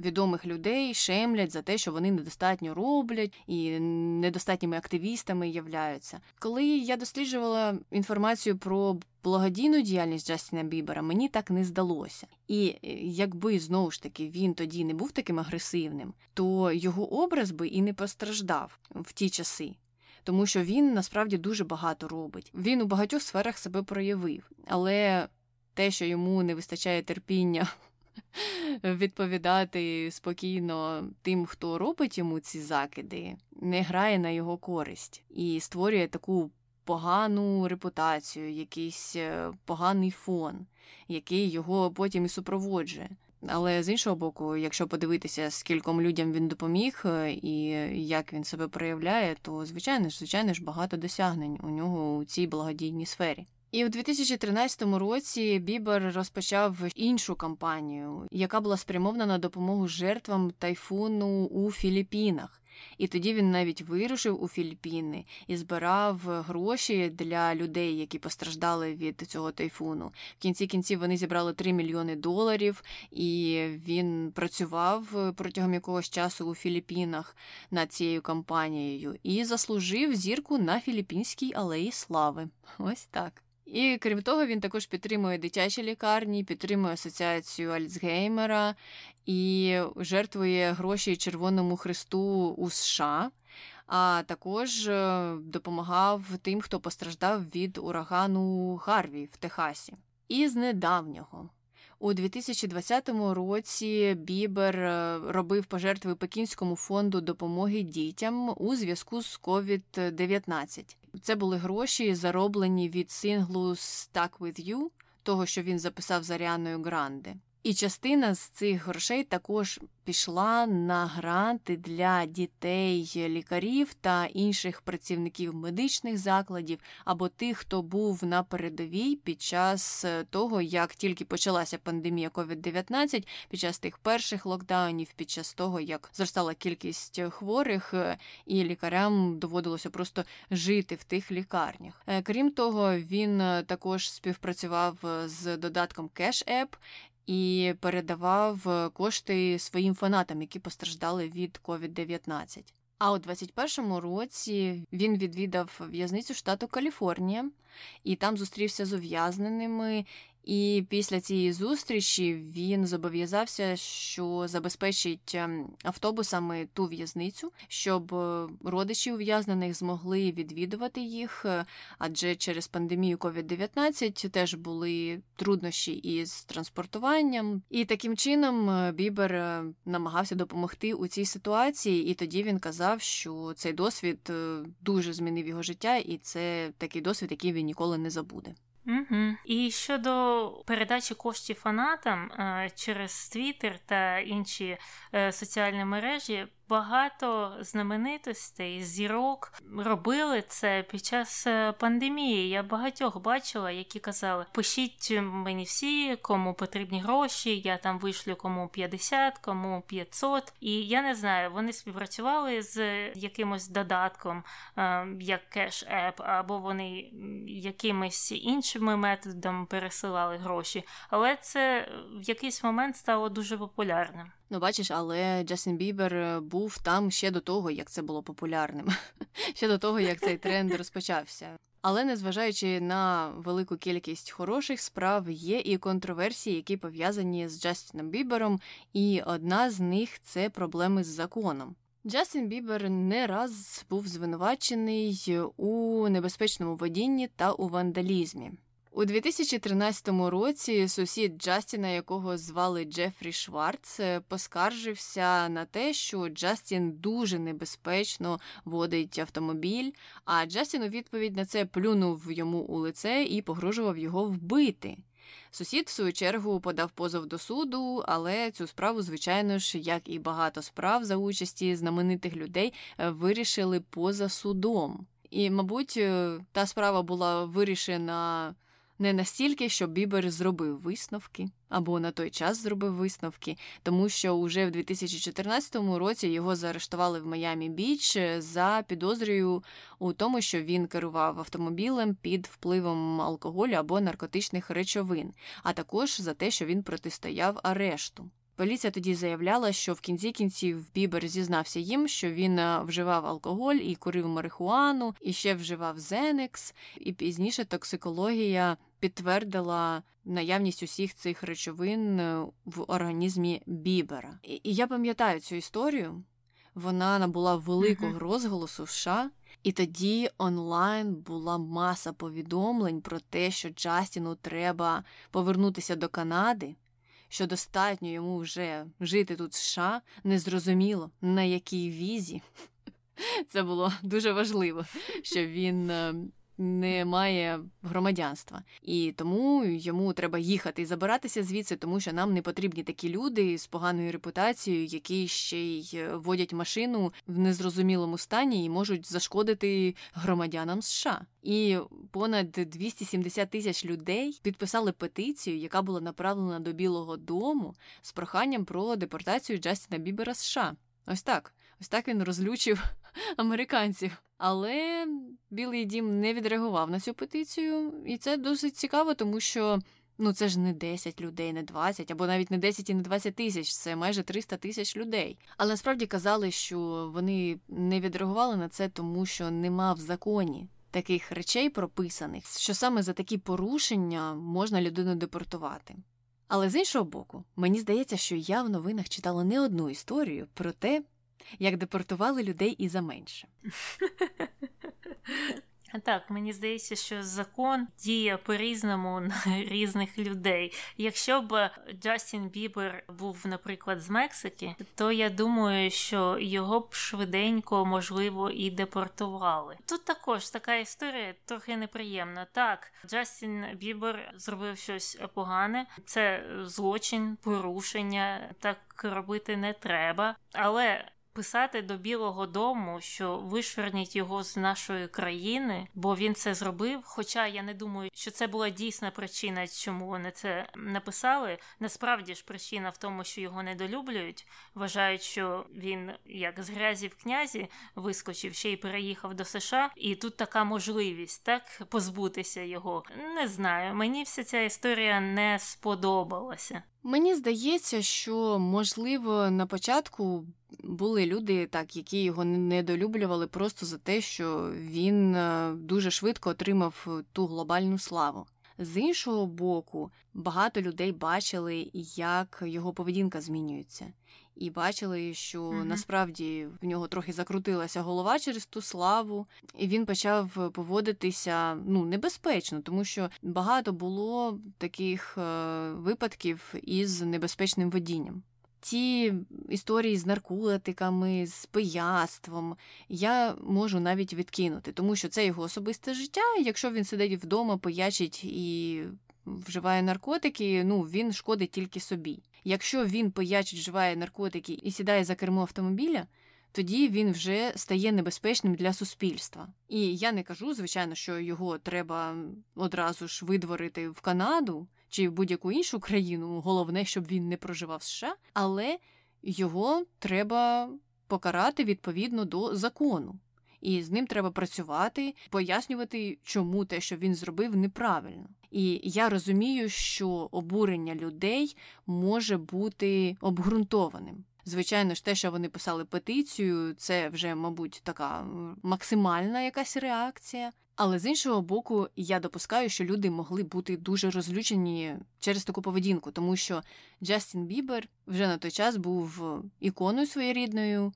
відомих людей шемлять за те, що вони недостатньо роблять і недостатніми активістами являються. Коли я досліджувала інформацію про благодійну діяльність Джастіна Бібера, мені так не здалося. І е, якби знову ж таки він тоді не був таким агресивним, то його образ би і не постраждав в ті часи. Тому що він насправді дуже багато робить. Він у багатьох сферах себе проявив, але те, що йому не вистачає терпіння [LAUGHS] відповідати спокійно тим, хто робить йому ці закиди, не грає на його користь і створює таку погану репутацію, якийсь е, поганий фон, який його потім і супроводжує. Але з іншого боку, якщо подивитися, скільком людям він допоміг е, і як він себе проявляє, то звичайно ж, звичайно ж, багато досягнень у нього у цій благодійній сфері. І у 2013 році Бібер розпочав іншу кампанію, яка була спрямована на допомогу жертвам тайфуну у Філіппінах. І тоді він навіть вирушив у Філіппіни і збирав гроші для людей, які постраждали від цього тайфуну. В кінці кінців вони зібрали 3 мільйони доларів, і він працював протягом якогось часу у Філіппінах над цією кампанією і заслужив зірку на Філіппінській алеї Слави. Ось так. І крім того, він також підтримує дитячі лікарні, підтримує асоціацію Альцгеймера і жертвує гроші Червоному Христу у США, а також е, допомагав тим, хто постраждав від урагану Гарві в Техасі. І з недавнього у 2020 році Бібер е, робив пожертви Пекінському фонду допомоги дітям у зв'язку з COVID-19. Це були гроші, зароблені від синглу «Stuck with You», того, що він записав з Аріаною Гранде. І частина з цих грошей також пішла на гранти для дітей, лікарів та інших працівників медичних закладів або тих, хто був на передовій під час е, того, як тільки почалася пандемія COVID-19, під час тих перших локдаунів, під час того, як зростала кількість хворих, е, і лікарям доводилося просто жити в тих лікарнях. Е, крім того, він також співпрацював з додатком Cash App, і передавав е, кошти своїм фанатам, які постраждали від COVID-19. А у 21-му році він відвідав в'язницю штату Каліфорнія і там зустрівся з ув'язненими і після цієї зустрічі він зобов'язався, що забезпечить ем, автобусами ту в'язницю, щоб е, родичі ув'язнених змогли відвідувати їх, е, адже через пандемію COVID-19 теж були труднощі із транспортуванням. І таким чином е, Бібер намагався допомогти у цій ситуації, і тоді він казав, що цей досвід дуже змінив його життя, і це такий досвід, який він ніколи не забуде. Угу. І щодо передачі коштів фанатам е, через Твіттер та інші е, соціальні мережі, багато знаменитостей, зірок робили це під час е, пандемії. Я багатьох бачила, які казали: пишіть мені всі, кому потрібні гроші. Я там вишлю кому 50, кому 500. І я не знаю, вони співпрацювали з якимось додатком, е, як Cash App, або вони якимись іншими методами пересилали гроші. Але це в якийсь момент стало дуже популярним. Ну, бачиш, але Джастін Бібер е, був там ще до того, як це було популярним, [LAUGHS] ще до того, як цей тренд [LAUGHS] розпочався. Але незважаючи на велику кількість хороших справ, є і контроверсії, які пов'язані з Джастіном Бібером, і одна з них це проблеми з законом. Джастін Бібер не раз був звинувачений у небезпечному водінні та у вандалізмі. У 2013 році сусід Джастіна, якого звали Джефрі Шварц, поскаржився на те, що Джастін дуже небезпечно водить автомобіль. А Джастін у відповідь на це плюнув йому у лице і погрожував його вбити. Сусід, в свою чергу, подав позов до суду, але цю справу, звичайно ж, як і багато справ за участі знаменитих людей, вирішили поза судом. І, мабуть, та справа була вирішена не настільки, що Бібер зробив висновки або на той час зробив висновки, тому що уже в 2014 році його заарештували в Майамі Біч за підозрою у тому, що він керував автомобілем під впливом алкоголю або наркотичних речовин, а також за те, що він протистояв арешту. Поліція тоді заявляла, що в кінці кінців Бібер зізнався їм, що він е, вживав алкоголь і курив марихуану, і ще вживав Зенекс, і пізніше токсикологія підтвердила наявність усіх цих речовин е, в організмі Бібера. І я пам'ятаю цю історію. Вона набула великого розголосу в США, і тоді онлайн була маса повідомлень про те, що Джастіну треба повернутися до Канади що достатньо йому вже жити тут в США, незрозуміло на якій візі. [LAUGHS] Це було дуже важливо, що він ем, не має громадянства, і тому йому треба їхати і забиратися звідси, тому що нам не потрібні такі люди з поганою репутацією, які ще й е, водять машину в незрозумілому стані і можуть зашкодити громадянам США. І понад 270 тисяч людей підписали петицію, яка була направлена до Білого Дому з проханням про депортацію Джастіна Бібера США. Ось так. Ось так він розлючив [LAUGHS] американців. Але Білий дім не відреагував на цю петицію, і це досить цікаво, тому що ну це ж не 10 людей, не 20, або навіть не 10 і не 20 тисяч, це майже 300 тисяч людей. Але насправді казали, що вони не відреагували на це, тому що нема в законі. Таких речей прописаних, що саме за такі порушення можна людину депортувати. Але з іншого боку, мені здається, що я в новинах читала не одну історію про те, як депортували людей і за менше. [LAUGHS] Так, мені здається, що закон діє по-різному на [LAUGHS] різних людей. Якщо б Джастін Бібер був, наприклад, з Мексики, то я думаю, що його б швиденько, можливо, і депортували. Тут також така історія трохи неприємна. Так, Джастін Бібер зробив щось погане, це злочин, порушення, так робити не треба, але писати до Білого Дому, що вишверніть його з нашої країни, бо він це зробив. Хоча я не думаю, що це була дійсна причина, чому вони це написали. Насправді ж причина в тому, що його недолюблюють, вважають, що він як з грязі в князі вискочив ще й переїхав до США, і тут така можливість так позбутися його. Не знаю, мені вся ця історія не сподобалася. Мені здається, що можливо на початку були люди, так, які його недолюблювали просто за те, що він е, дуже швидко отримав ту глобальну славу. З іншого боку, багато людей бачили, як його поведінка змінюється, і бачили, що mm-hmm. насправді в нього трохи закрутилася голова через ту славу, і він почав поводитися ну небезпечно, тому що багато було таких е, випадків із небезпечним водінням ті історії з наркотиками, з пияством я можу навіть відкинути, тому що це його особисте життя. Якщо він сидить вдома, пиячить і вживає наркотики, ну він шкодить тільки собі. Якщо він пиячить, вживає наркотики і сідає за кермо автомобіля. Тоді він вже стає небезпечним для суспільства. І я не кажу, звичайно, що його треба одразу ж видворити в Канаду чи в будь-яку іншу країну, головне, щоб він не проживав в США, але його треба покарати відповідно до закону. І з ним треба працювати, пояснювати, чому те, що він зробив, неправильно. І я розумію, що обурення людей може бути обґрунтованим. Звичайно ж, те, що вони писали петицію, це вже, мабуть, така максимальна якась реакція. Але з іншого боку, я допускаю, що люди могли бути дуже розлючені через таку поведінку, тому що Джастін Бібер вже на той час був іконою своєрідною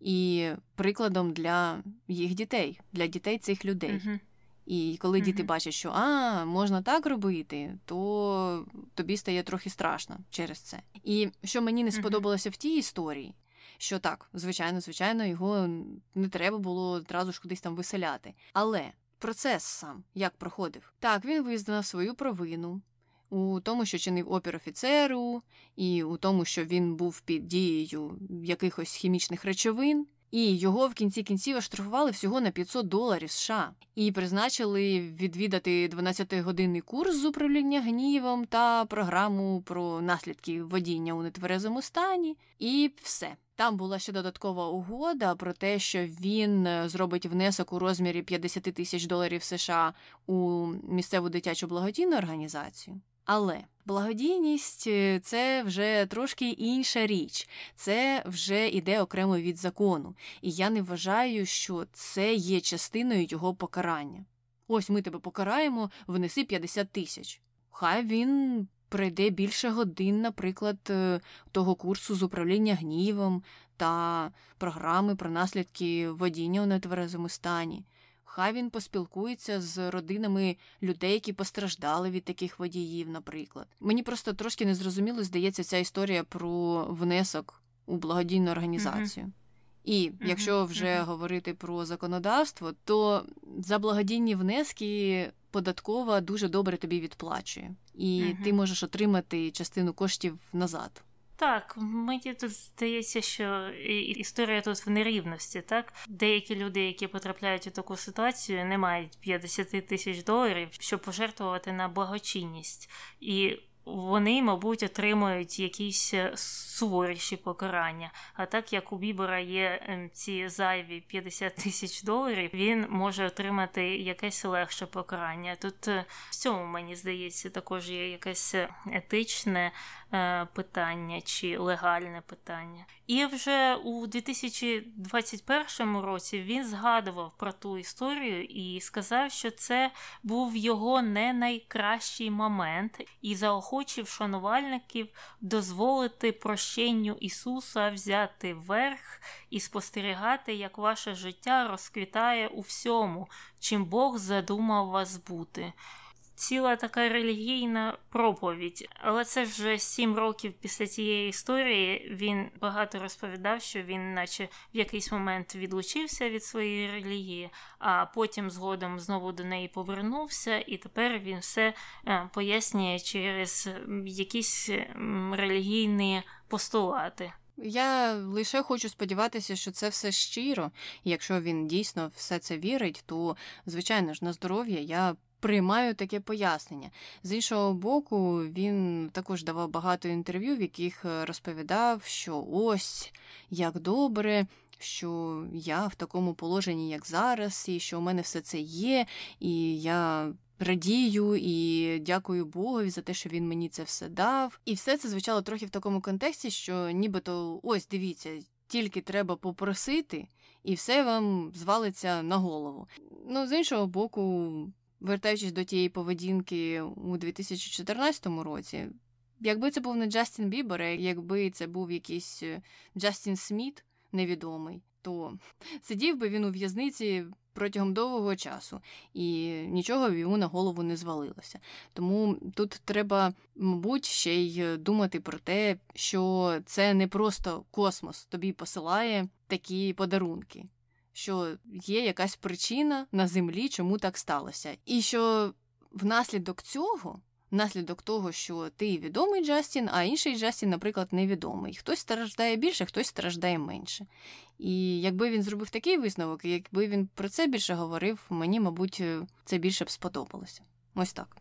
і прикладом для їх дітей, для дітей цих людей. Uh-huh. І коли uh-huh. діти бачать, що а, можна так робити, то тобі стає трохи страшно через це. І що мені не сподобалося uh-huh. в тій історії, що так, звичайно, звичайно, його не треба було одразу ж кудись там виселяти. Але процес сам як проходив, так він визнав свою провину. У тому, що чинив опір офіцеру, і у тому, що він був під дією якихось хімічних речовин, і його в кінці кінців оштрафували всього на 500 доларів США і призначили відвідати 12-годинний курс з управління гнівом та програму про наслідки водіння у нетверезому стані, і все. Там була ще додаткова угода про те, що він е, зробить внесок у розмірі 50 тисяч доларів США у місцеву дитячу благодійну організацію. Але благодійність е, це вже трошки інша річ, це вже іде окремо від закону, і я не вважаю, що це є частиною його покарання. Ось ми тебе покараємо, внеси 50 тисяч. Хай він пройде більше годин, наприклад, е, того курсу з управління гнівом та програми про наслідки водіння у нетверезому стані. Хай він поспілкується з родинами людей, які постраждали від таких водіїв, наприклад. Мені просто трошки незрозуміло здається ця історія про внесок у благодійну організацію. Mm-hmm. І якщо вже mm-hmm. говорити про законодавство, то за благодійні внески податкова дуже добре тобі відплачує, і mm-hmm. ти можеш отримати частину коштів назад. Так, мені тут здається, що історія тут в нерівності. Так, деякі люди, які потрапляють у таку ситуацію, не мають 50 тисяч доларів, щоб пожертвувати на благочинність і вони, мабуть, отримують якісь е, суворіші покарання. А так як у Бібера є ем, ці зайві 50 тисяч доларів, він може отримати якесь легше покарання. Тут е, в цьому мені здається також є якесь е, етичне питання чи легальне питання. І вже у 2021 році він згадував про ту історію і сказав, що це був його не найкращий момент, і заохочив шанувальників дозволити прощенню Ісуса взяти верх і спостерігати, як ваше життя розквітає у всьому, чим Бог задумав вас бути ціла така релігійна проповідь. Але це вже сім років після цієї історії він багато розповідав, що він, наче в якийсь момент відлучився від своєї релігії, а потім згодом знову до неї повернувся, і тепер він все е, пояснює через якісь релігійні постулати. Я лише хочу сподіватися, що це все щиро, і якщо він дійсно все це вірить, то звичайно ж на здоров'я я приймаю таке пояснення. З іншого боку, він також давав багато інтерв'ю, в яких е, розповідав, що ось як добре. Що я в такому положенні, як зараз, і що у мене все це є, і я радію і дякую Богові за те, що він мені це все дав. І все це звучало трохи в такому контексті, що нібито ось дивіться, тільки треба попросити, і все вам звалиться на голову. Ну, з іншого боку, вертаючись до тієї поведінки у 2014 році, якби це був не Джастін Бібер, якби це був якийсь е, Джастін Сміт невідомий, то сидів би він у в'язниці протягом довгого часу, і нічого йому на голову не звалилося. Тому тут треба, мабуть, ще й думати про те, що це не просто космос тобі посилає такі подарунки що є якась причина на землі, чому так сталося. І що внаслідок цього, внаслідок того, що ти відомий Джастін, а інший Джастін, наприклад, невідомий. Хтось страждає більше, хтось страждає менше. І якби він зробив такий висновок, якби він про це більше говорив, мені, мабуть, це більше б сподобалося. Ось так.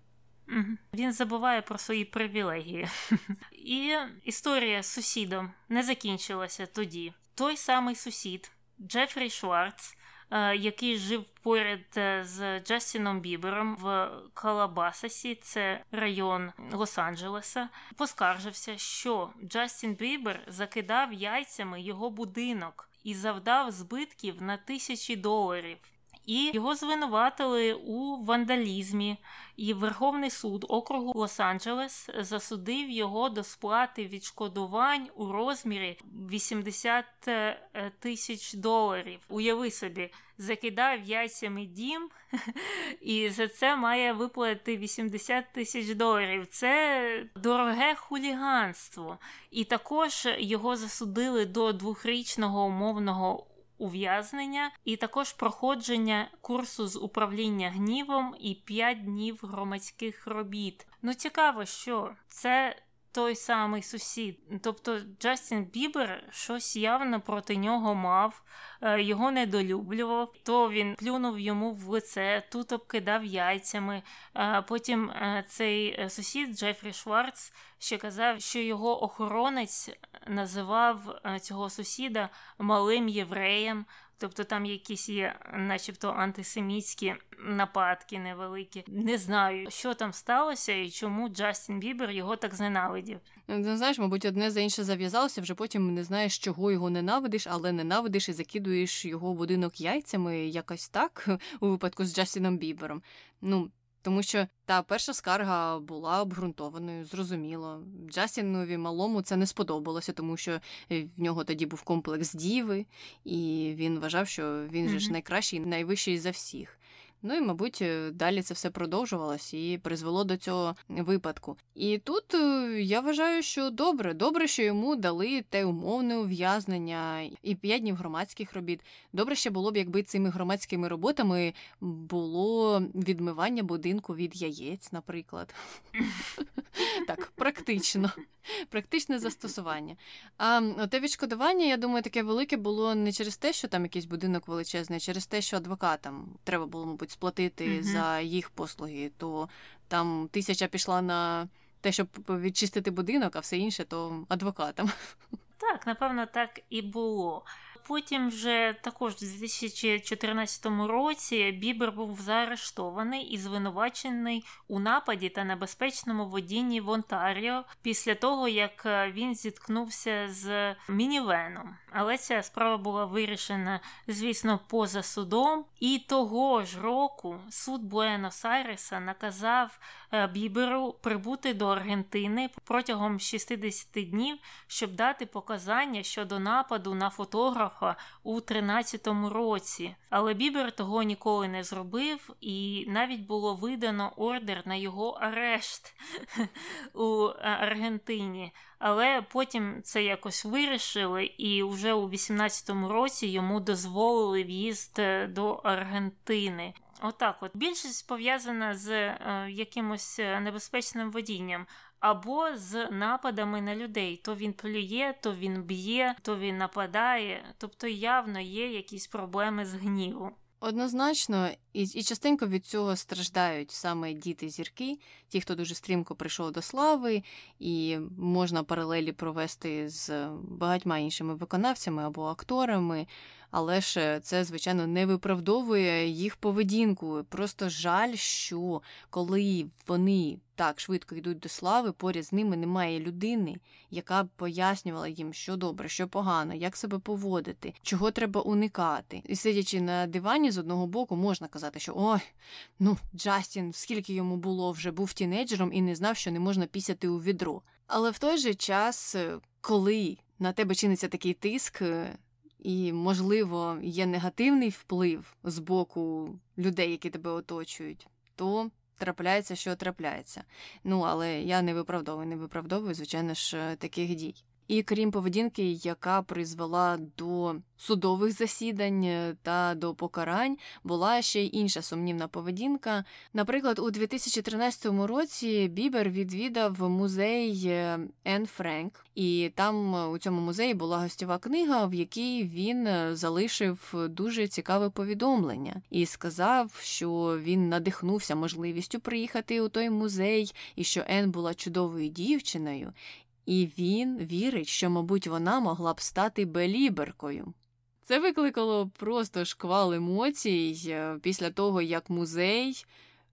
Він забуває про свої привілегії. [LAUGHS] І історія з сусідом не закінчилася тоді. Той самий сусід Джефрі Шварц, е, який жив поряд е, з Джастіном Бібером в Калабасасі, це район Лос-Анджелеса, поскаржився, що Джастін Бібер закидав яйцями його будинок і завдав збитків на тисячі доларів. І його звинуватили у вандалізмі. І Верховний суд округу Лос-Анджелес засудив його до сплати відшкодувань у розмірі 80 е, тисяч доларів. Уяви собі, закидав яйцями дім, [LAUGHS] і за це має виплатити 80 тисяч доларів. Це дороге хуліганство. І також його засудили до двохрічного умовного ув'язнення, і також проходження курсу з управління гнівом і 5 днів громадських робіт. Ну цікаво, що це. Той самий сусід, тобто Джастін Бібер щось явно проти нього мав, е, його недолюблював. То він плюнув йому в лице, тут обкидав яйцями. Е, потім е, цей сусід Джефрі Шварц ще казав, що його охоронець називав цього сусіда малим євреєм. Тобто там якісь є, начебто, антисемітські нападки невеликі. Не знаю, що там сталося і чому Джастін Бібер його так зненавидів. Ну, знаєш, мабуть, одне за інше зав'язалося, вже потім не знаєш, чого його ненавидиш, але ненавидиш і закидуєш його будинок яйцями якось так [LAUGHS] у випадку з Джастіном Бібером. Ну, тому що та перша скарга була обґрунтованою, зрозуміло. Джастінові малому це не сподобалося, тому що в нього тоді був комплекс діви, і він вважав, що він mm-hmm. же ж найкращий, найвищий за всіх. Ну і, мабуть, е, далі це все продовжувалось і призвело до цього випадку. І тут е, я вважаю, що добре, добре, що йому дали те умовне ув'язнення і п'ять днів громадських робіт. Добре ще було б, якби цими громадськими роботами було відмивання будинку від яєць, наприклад. [LAUGHS] Так, практично. Практичне застосування. А те відшкодування, я думаю, таке велике було не через те, що там якийсь будинок величезний, а через те, що адвокатам треба було, мабуть, сплатити mm за їх послуги, то там тисяча пішла на те, щоб відчистити будинок, а все інше то адвокатам. Так, напевно, так і було. Потім вже також у 2014 році Бібер був заарештований і звинувачений у нападі та небезпечному водінні в Онтаріо після того, як е, він зіткнувся з мінівеном. Але ця справа була вирішена, звісно, поза судом. І того ж року суд Буенос-Айреса наказав Біберу прибути до Аргентини протягом 60 днів, щоб дати показання щодо нападу на фотографа у 13-му році. Але Бібер того ніколи не зробив, і навіть було видано ордер на його арешт [LAUGHS] у е, Аргентині. Але потім це якось вирішили, і вже у 18-му році йому дозволили в'їзд е, до Аргентини. Отак, от більшість пов'язана з е, якимось е, небезпечним водінням. Або з нападами на людей. То він плює, то він б'є, то він нападає, тобто явно є якісь проблеми з гніву. Однозначно, і і частенько від цього страждають саме діти зірки, ті, хто дуже стрімко прийшов до слави, і можна паралелі провести з багатьма іншими виконавцями або акторами але ж це, звичайно, не виправдовує їх поведінку. Просто жаль, що коли вони так швидко йдуть до слави, поряд з ними немає людини, яка б пояснювала їм, що добре, що погано, як себе поводити, чого треба уникати. І сидячи на дивані з одного боку, можна казати, що ой, ну Джастін, скільки йому було вже був тінейджером і не знав, що не можна пісяти у відро. Але в той же час, коли на тебе чиниться такий тиск, і, можливо, є негативний вплив з боку людей, які тебе оточують, то трапляється, що трапляється. Ну, але я не виправдовую, не виправдовую, звичайно ж, таких дій. І крім поведінки, яка призвела до судових засідань е, та до покарань, була ще й інша сумнівна поведінка. Наприклад, у 2013 році Бібер відвідав музей е, Ен Френк, і там е, у цьому музеї була гостєва книга, в якій він залишив дуже цікаве повідомлення і сказав, що він надихнувся можливістю приїхати у той музей, і що Ен була чудовою дівчиною, і він вірить, що, мабуть, вона могла б стати беліберкою. Це викликало просто шквал емоцій е, після того, як музей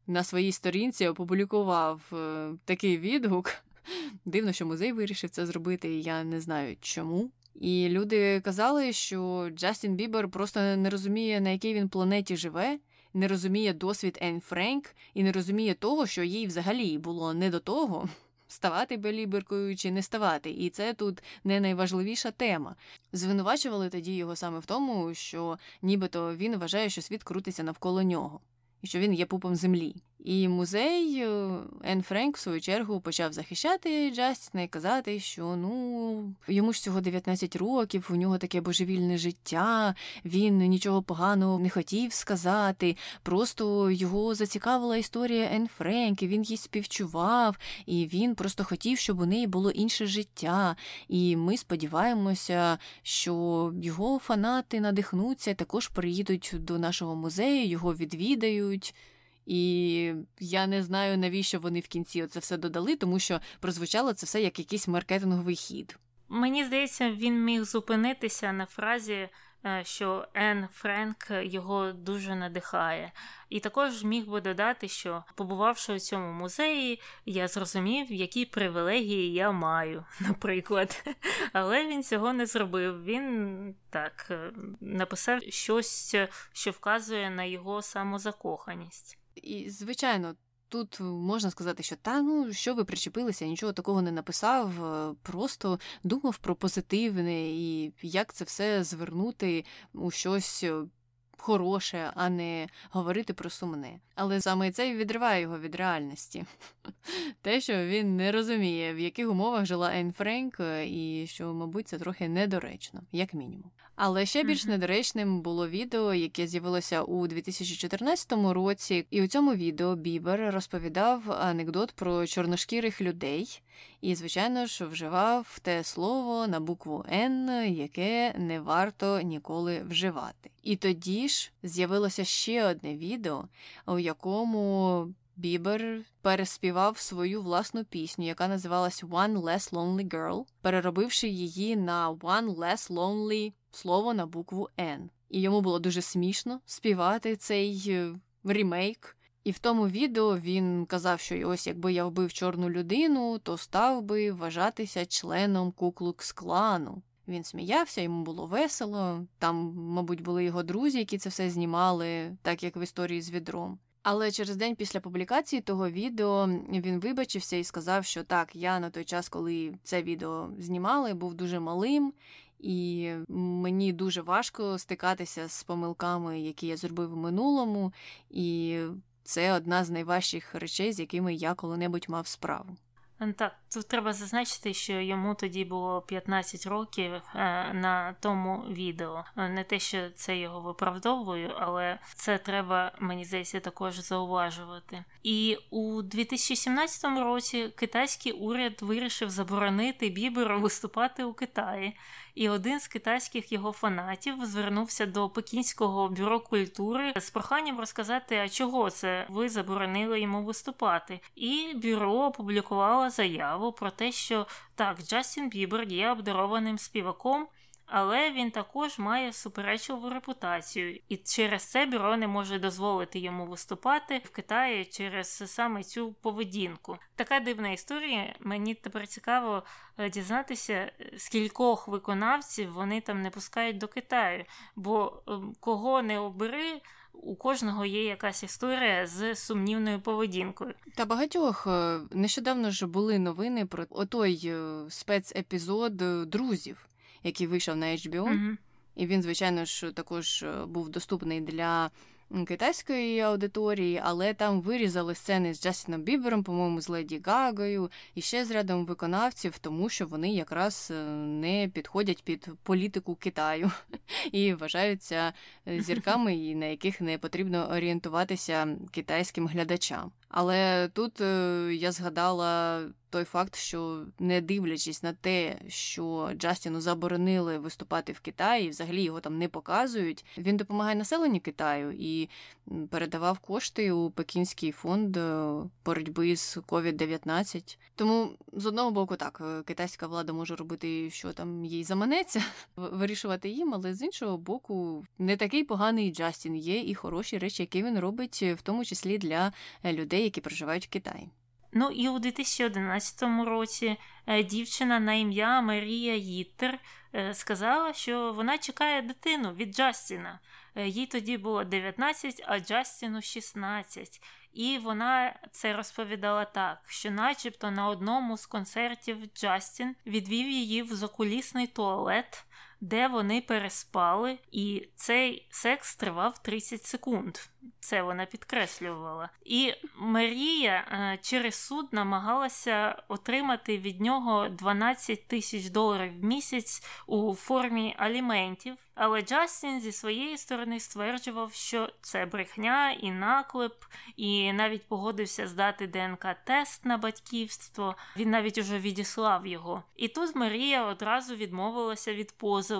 на своїй сторінці опублікував е, такий відгук. [LAUGHS] Дивно, що музей вирішив це зробити, і я не знаю чому. І люди казали, що Джастін Бібер просто не розуміє, на якій він планеті живе, не розуміє досвід Ен Френк і не розуміє того, що їй взагалі було не до того. Ставати беліберкою чи не ставати, і це тут не найважливіша тема. Звинувачували тоді його саме в тому, що нібито він вважає, що світ крутиться навколо нього, і що він є пупом землі. І музей е, Ен Френк, в свою чергу, почав захищати Джастіна і казати, що ну йому ж всього 19 років, у нього таке божевільне життя, він нічого поганого не хотів сказати. Просто його зацікавила історія Ен Френк, і він їй співчував, і він просто хотів, щоб у неї було інше життя. І ми сподіваємося, що його фанати надихнуться, також приїдуть до нашого музею, його відвідають. І я не знаю, навіщо вони в кінці це все додали, тому що прозвучало це все як якийсь маркетинговий хід. Мені здається, він міг зупинитися на фразі, е, що Ен Френк його дуже надихає. І також міг би додати, що побувавши у цьому музеї, я зрозумів, які привілегії я маю, [LAUGHS] наприклад. Але він цього не зробив. Він так е, написав щось, що вказує на його самозакоханість. І, звичайно, тут можна сказати, що та ну що ви причепилися, нічого такого не написав, е, просто думав про позитивне і як це все звернути у щось. Е, хороше, а не говорити про сумне. Але саме це відриває його від реальності. [LAUGHS] Те, що він не розуміє, в яких умовах жила Ен Френк, е, і що, мабуть, це трохи недоречно, як мінімум. Але ще більш недоречним було відео, яке з'явилося у 2014 році, і у цьому відео Бібер розповідав анекдот про чорношкірих людей, і, звичайно ж, вживав те слово на букву Н, яке не варто ніколи вживати. І тоді ж з'явилося ще одне відео, у якому Бібер переспівав свою власну пісню, яка називалась One Less Lonely Girl, переробивши її на One Less Lonely слово на букву N. І йому було дуже смішно співати цей е, ремейк. І в тому відео він казав, що ось якби я вбив чорну людину, то став би вважатися членом Куклукс клану. Він сміявся, йому було весело. Там, мабуть, були його друзі, які це все знімали, так як в історії з відром. Але через день після публікації того відео він вибачився і сказав, що так, я на той час, коли це відео знімали, був дуже малим, і мені дуже важко стикатися з помилками, які я зробив в минулому, і це одна з найважчих речей, з якими я коли-небудь мав справу. Так, тут треба зазначити, що йому тоді було 15 років е, на тому відео. Не те, що це його виправдовую, але це треба, мені здається, також зауважувати. І у 2017 році китайський уряд вирішив заборонити Біберу виступати у Китаї. І один з китайських його фанатів звернувся до Пекінського бюро культури з проханням розказати, а чого це ви заборонили йому виступати. І бюро опублікувало заяву про те, що так, Джастін Бібер є обдарованим співаком але він також має суперечливу репутацію, і через це бюро не може дозволити йому виступати в Китаї через саме цю поведінку. Така дивна історія. Мені тепер цікаво е, дізнатися, скількох виконавців вони там не пускають до Китаю, бо ем, кого не обери. У кожного є якась історія з сумнівною поведінкою. Та багатьох е, нещодавно ж були новини про отой е, спецепізод друзів який вийшов на HBO. Mm-hmm. І він, звичайно ж, також е, був доступний для китайської аудиторії, але там вирізали сцени з Джастіном Бібером, по-моєму, з Леді Гагою і ще з рядом виконавців, тому що вони якраз е, не підходять під політику Китаю [LAUGHS] і вважаються е, зірками, [LAUGHS] на яких не потрібно орієнтуватися китайським глядачам. Але тут я згадала той факт, що не дивлячись на те, що Джастіну заборонили виступати в Китаї, взагалі його там не показують. Він допомагає населенню Китаю і передавав кошти у Пекінський фонд е, боротьби з COVID-19. Тому з одного боку, так е, китайська влада може робити, що там їй заманеться, [LAUGHS] вирішувати їм, але з іншого боку, не такий поганий Джастін є і хороші речі, які він робить, в тому числі для е, людей, які проживають в Китаї. Ну і у 2011 році е, дівчина на ім'я Марія Їттер е, сказала, що вона чекає дитину від Джастіна. Е, їй тоді було 19, а Джастіну 16. І вона це розповідала так, що, начебто, на одному з концертів Джастін відвів її в закулісний туалет, де вони переспали, і цей секс тривав 30 секунд. Це вона підкреслювала. І Марія е, через суд намагалася отримати від нього 12 тисяч доларів в місяць у формі аліментів. Але Джастін зі своєї сторони стверджував, що це брехня і наклеп, і навіть погодився здати ДНК-тест на батьківство. Він навіть уже відіслав його. І тут Марія одразу відмовилася від позову.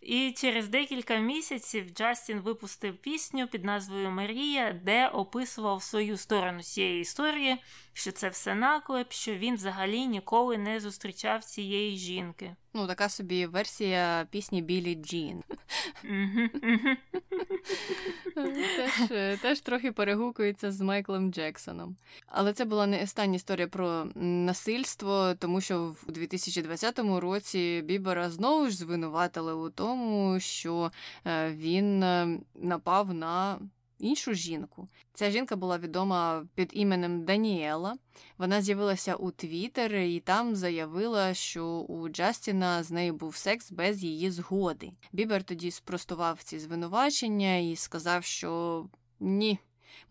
І через декілька місяців Джастін випустив пісню під назвою Марія, де описував свою сторону цієї історії, що це все наклеп, що він взагалі ніколи не зустрічав цієї жінки. Ну, така собі версія пісні Білі Джін. Теж е, теж трохи перегукується з Майклом Джексоном. Але це була не остання історія про насильство, тому що в 2020 році Бібера знову ж звинуватили у тому, що е, він е, напав на іншу жінку. Ця жінка була відома під іменем Даніела. Вона з'явилася у Твіттер і там заявила, що у Джастіна з нею був секс без її згоди. Бібер тоді спростував ці звинувачення і сказав, що ні.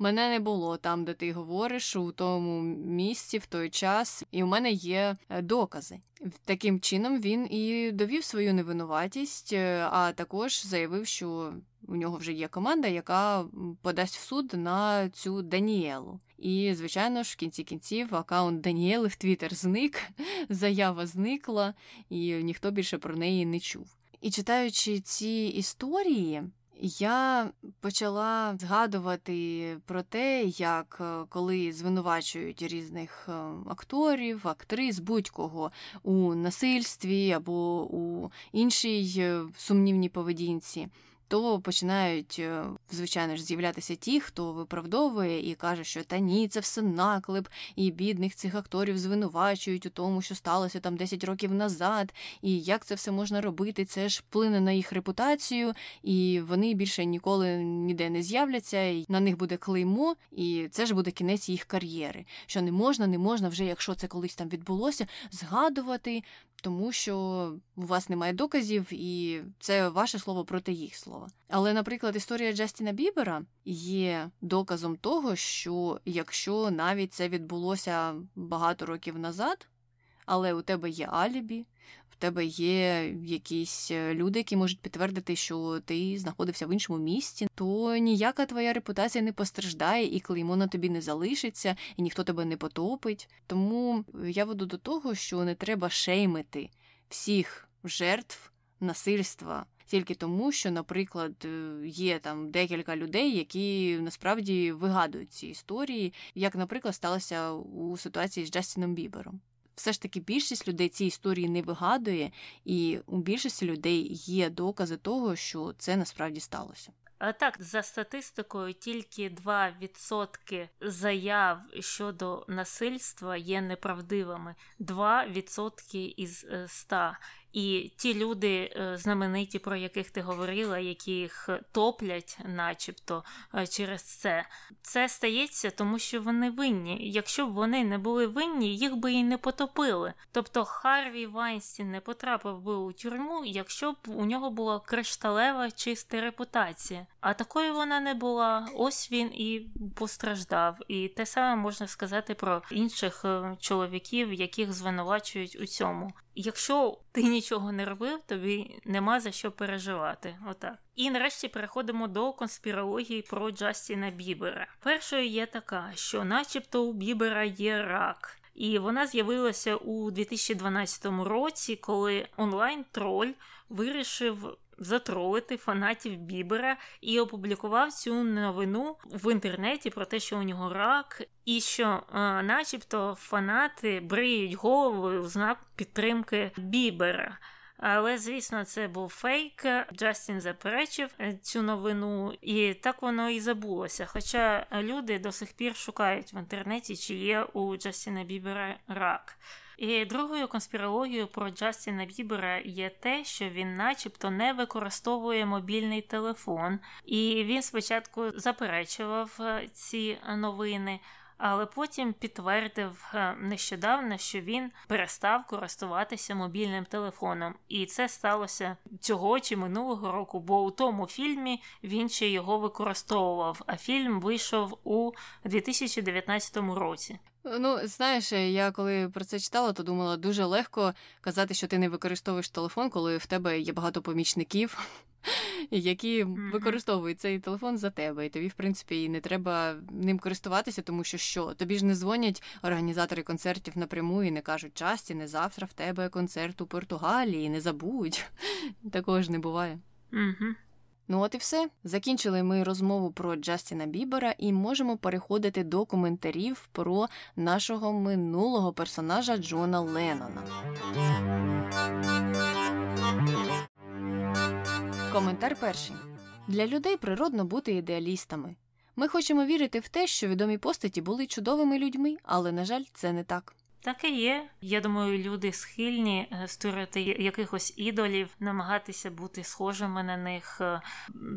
Мене не було там, де ти говориш, у тому місці в той час, і у мене є е, докази. Таким чином він і довів свою невинуватість, е, а також заявив, що у нього вже є команда, яка подасть в суд на цю Даніелу. І, звичайно ж, в кінці кінців аккаунт Даніели в Твіттер зник, [LAUGHS] заява зникла, і ніхто більше про неї не чув. І читаючи ці історії, я почала згадувати про те, як е, коли звинувачують різних е, акторів, актрис, будь-кого у насильстві або у іншій е, сумнівній поведінці то починають, е, звичайно ж, з'являтися ті, хто виправдовує і каже, що та ні, це все наклеп, і бідних цих акторів звинувачують у тому, що сталося там 10 років назад, і як це все можна робити, це ж вплине на їх репутацію, і вони більше ніколи ніде не з'являться, і на них буде клеймо, і це ж буде кінець їх кар'єри. Що не можна, не можна вже, якщо це колись там відбулося, згадувати тому що у вас немає доказів, і це ваше слово проти їх слова. Але, наприклад, історія Джастіна Бібера є доказом того, що якщо навіть це відбулося багато років назад, але у тебе є алібі, тебе є якісь е, люди, які можуть підтвердити, що ти знаходився в іншому місці, то ніяка твоя репутація не постраждає, і клеймо на тобі не залишиться, і ніхто тебе не потопить. Тому я веду до того, що не треба шеймити всіх жертв насильства. Тільки тому, що, наприклад, е, є там декілька людей, які насправді вигадують ці історії, як, наприклад, сталося у ситуації з Джастіном Бібером все ж таки більшість людей ці історії не вигадує, і у більшості людей є докази того, що це насправді сталося. Так, за статистикою, тільки 2% заяв щодо насильства є неправдивими, 2% із 100. І ті люди е, знамениті, про яких ти говорила, які їх топлять, начебто, е, через це, це стається, тому що вони винні. Якщо б вони не були винні, їх би і не потопили. Тобто Харві Вайнстін не потрапив би у тюрму, якщо б у нього була кришталева чиста репутація. А такою вона не була. Ось він і постраждав. І те саме можна сказати про інших е, чоловіків, яких звинувачують у цьому. Якщо ти нічого не робив, тобі нема за що переживати. Отак. І нарешті переходимо до конспірології про Джастіна Бібера. Першою є така, що, начебто, у Бібера є рак. І вона з'явилася у 2012 році, коли онлайн-троль вирішив затролити фанатів Бібера і опублікував цю новину в інтернеті про те, що у нього рак, і що, а, начебто, фанати бриють голову в знак підтримки Бібера. Але, звісно, це був фейк. Джастін заперечив е, цю новину, і так воно і забулося. Хоча люди до сих пір шукають в інтернеті, чи є у Джастіна Бібера рак. І другою конспірологією про Джастіна Бібера є те, що він, начебто, не використовує мобільний телефон, і він спочатку заперечував е, ці новини але потім підтвердив е, нещодавно, що він перестав користуватися мобільним телефоном, і це сталося цього чи минулого року, бо у тому фільмі він ще його використовував. А фільм вийшов у 2019 році. Ну, знаєш, я коли про це читала, то думала дуже легко казати, що ти не використовуєш телефон, коли в тебе є багато помічників які використовують цей телефон за тебе, і тобі, в принципі, і не треба ним користуватися, тому що що тобі ж не дзвонять організатори концертів напряму і не кажуть, часті, не завтра в тебе концерт у Португалії, не забудь. [LAUGHS] Такого ж не буває. Ну, от і все. Закінчили ми розмову про Джастіна Бібера і можемо переходити до коментарів про нашого минулого персонажа Джона Леннона. Коментар перший. Для людей природно бути ідеалістами. Ми хочемо вірити в те, що відомі постаті були чудовими людьми, але, на жаль, це не так. Так і є. Я думаю, люди схильні е, створити якихось ідолів, намагатися бути схожими на них, е,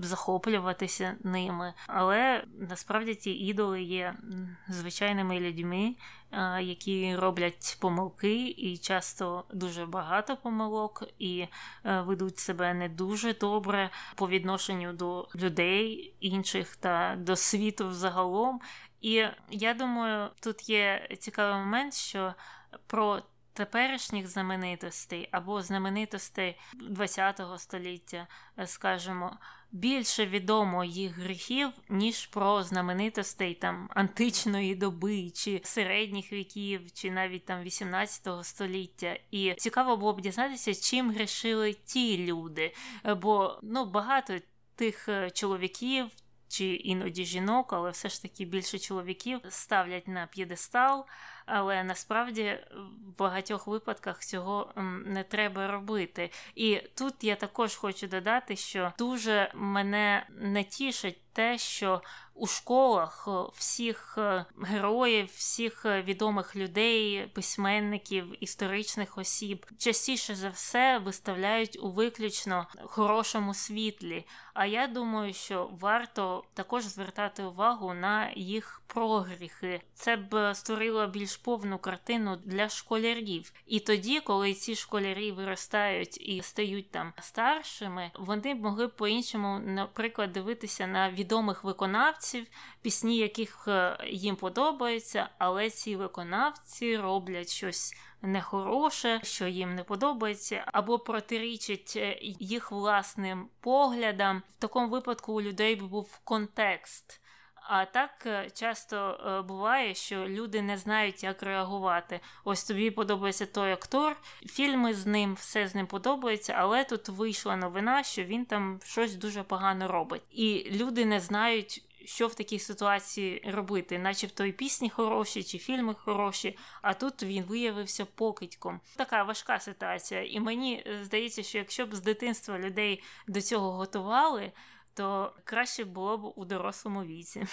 захоплюватися ними. Але насправді ті ідоли є звичайними людьми, е, які роблять помилки, і часто дуже багато помилок, і ведуть себе не дуже добре по відношенню до людей інших та до світу взагалом. І я думаю, тут є цікавий момент, що про теперішніх знаменитостей або знаменитостей ХХ століття, е, скажімо, більше відомо їх гріхів, ніж про знаменитостей там античної доби, чи середніх віків, чи навіть там 18 століття. І цікаво було б дізнатися, чим грішили ті люди. Е, бо ну багато тих е, чоловіків чи іноді жінок, але все ж таки більше чоловіків ставлять на п'єдестал. Але насправді в багатьох випадках цього не треба робити. І тут я також хочу додати, що дуже мене не тішить те, що у школах е, всіх е, героїв, всіх е, відомих людей, письменників, історичних осіб частіше за все виставляють у виключно хорошому світлі. А я думаю, що варто також звертати увагу на їх прогріхи. Це б створило більш повну картину для школярів. І тоді, коли ці школярі виростають і стають там старшими, вони б могли б по-іншому, наприклад, дивитися на відомих виконавців, пісні, яких е, їм подобаються, але ці виконавці роблять щось. Нехороше, що їм не подобається, або протирічить е, їх власним поглядам. В такому випадку у людей був контекст. А так е, часто буває, що люди не знають, як реагувати. Ось тобі подобається той актор, фільми з ним, все з ним подобається, але тут вийшла новина, що він там щось дуже погано робить. І люди не знають що в такій ситуації робити, начебто і пісні хороші, чи фільми хороші, а тут він виявився покидьком. Така важка ситуація. І мені е, здається, що якщо б з дитинства людей до цього готували, то краще було б у дорослому віці.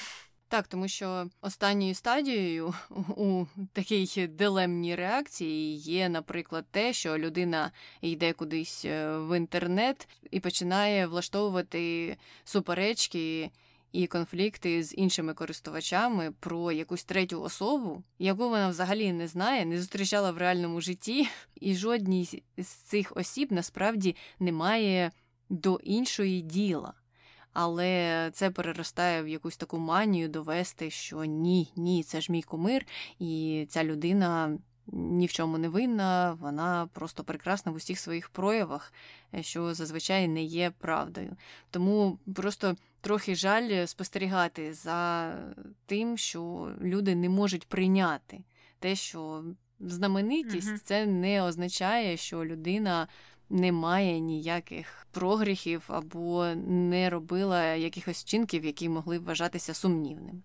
Так, тому що останньою стадією у такій дилемній реакції є, наприклад, те, що людина йде кудись е, в інтернет і починає влаштовувати суперечки і конфлікти з іншими користувачами про якусь третю особу, яку вона взагалі не знає, не зустрічала в реальному житті, і жодній з цих осіб насправді не має до іншої діла. Але це переростає в якусь таку манію довести, що ні, ні, це ж мій кумир, і ця людина ні в чому не винна, вона просто прекрасна в усіх своїх проявах, е, що зазвичай не є правдою. Тому просто трохи жаль спостерігати за тим, що люди не можуть прийняти те, що знаменитість угу. це не означає, що людина. Не має ніяких прогріхів або не робила якихось вчинків, які могли вважатися сумнівним.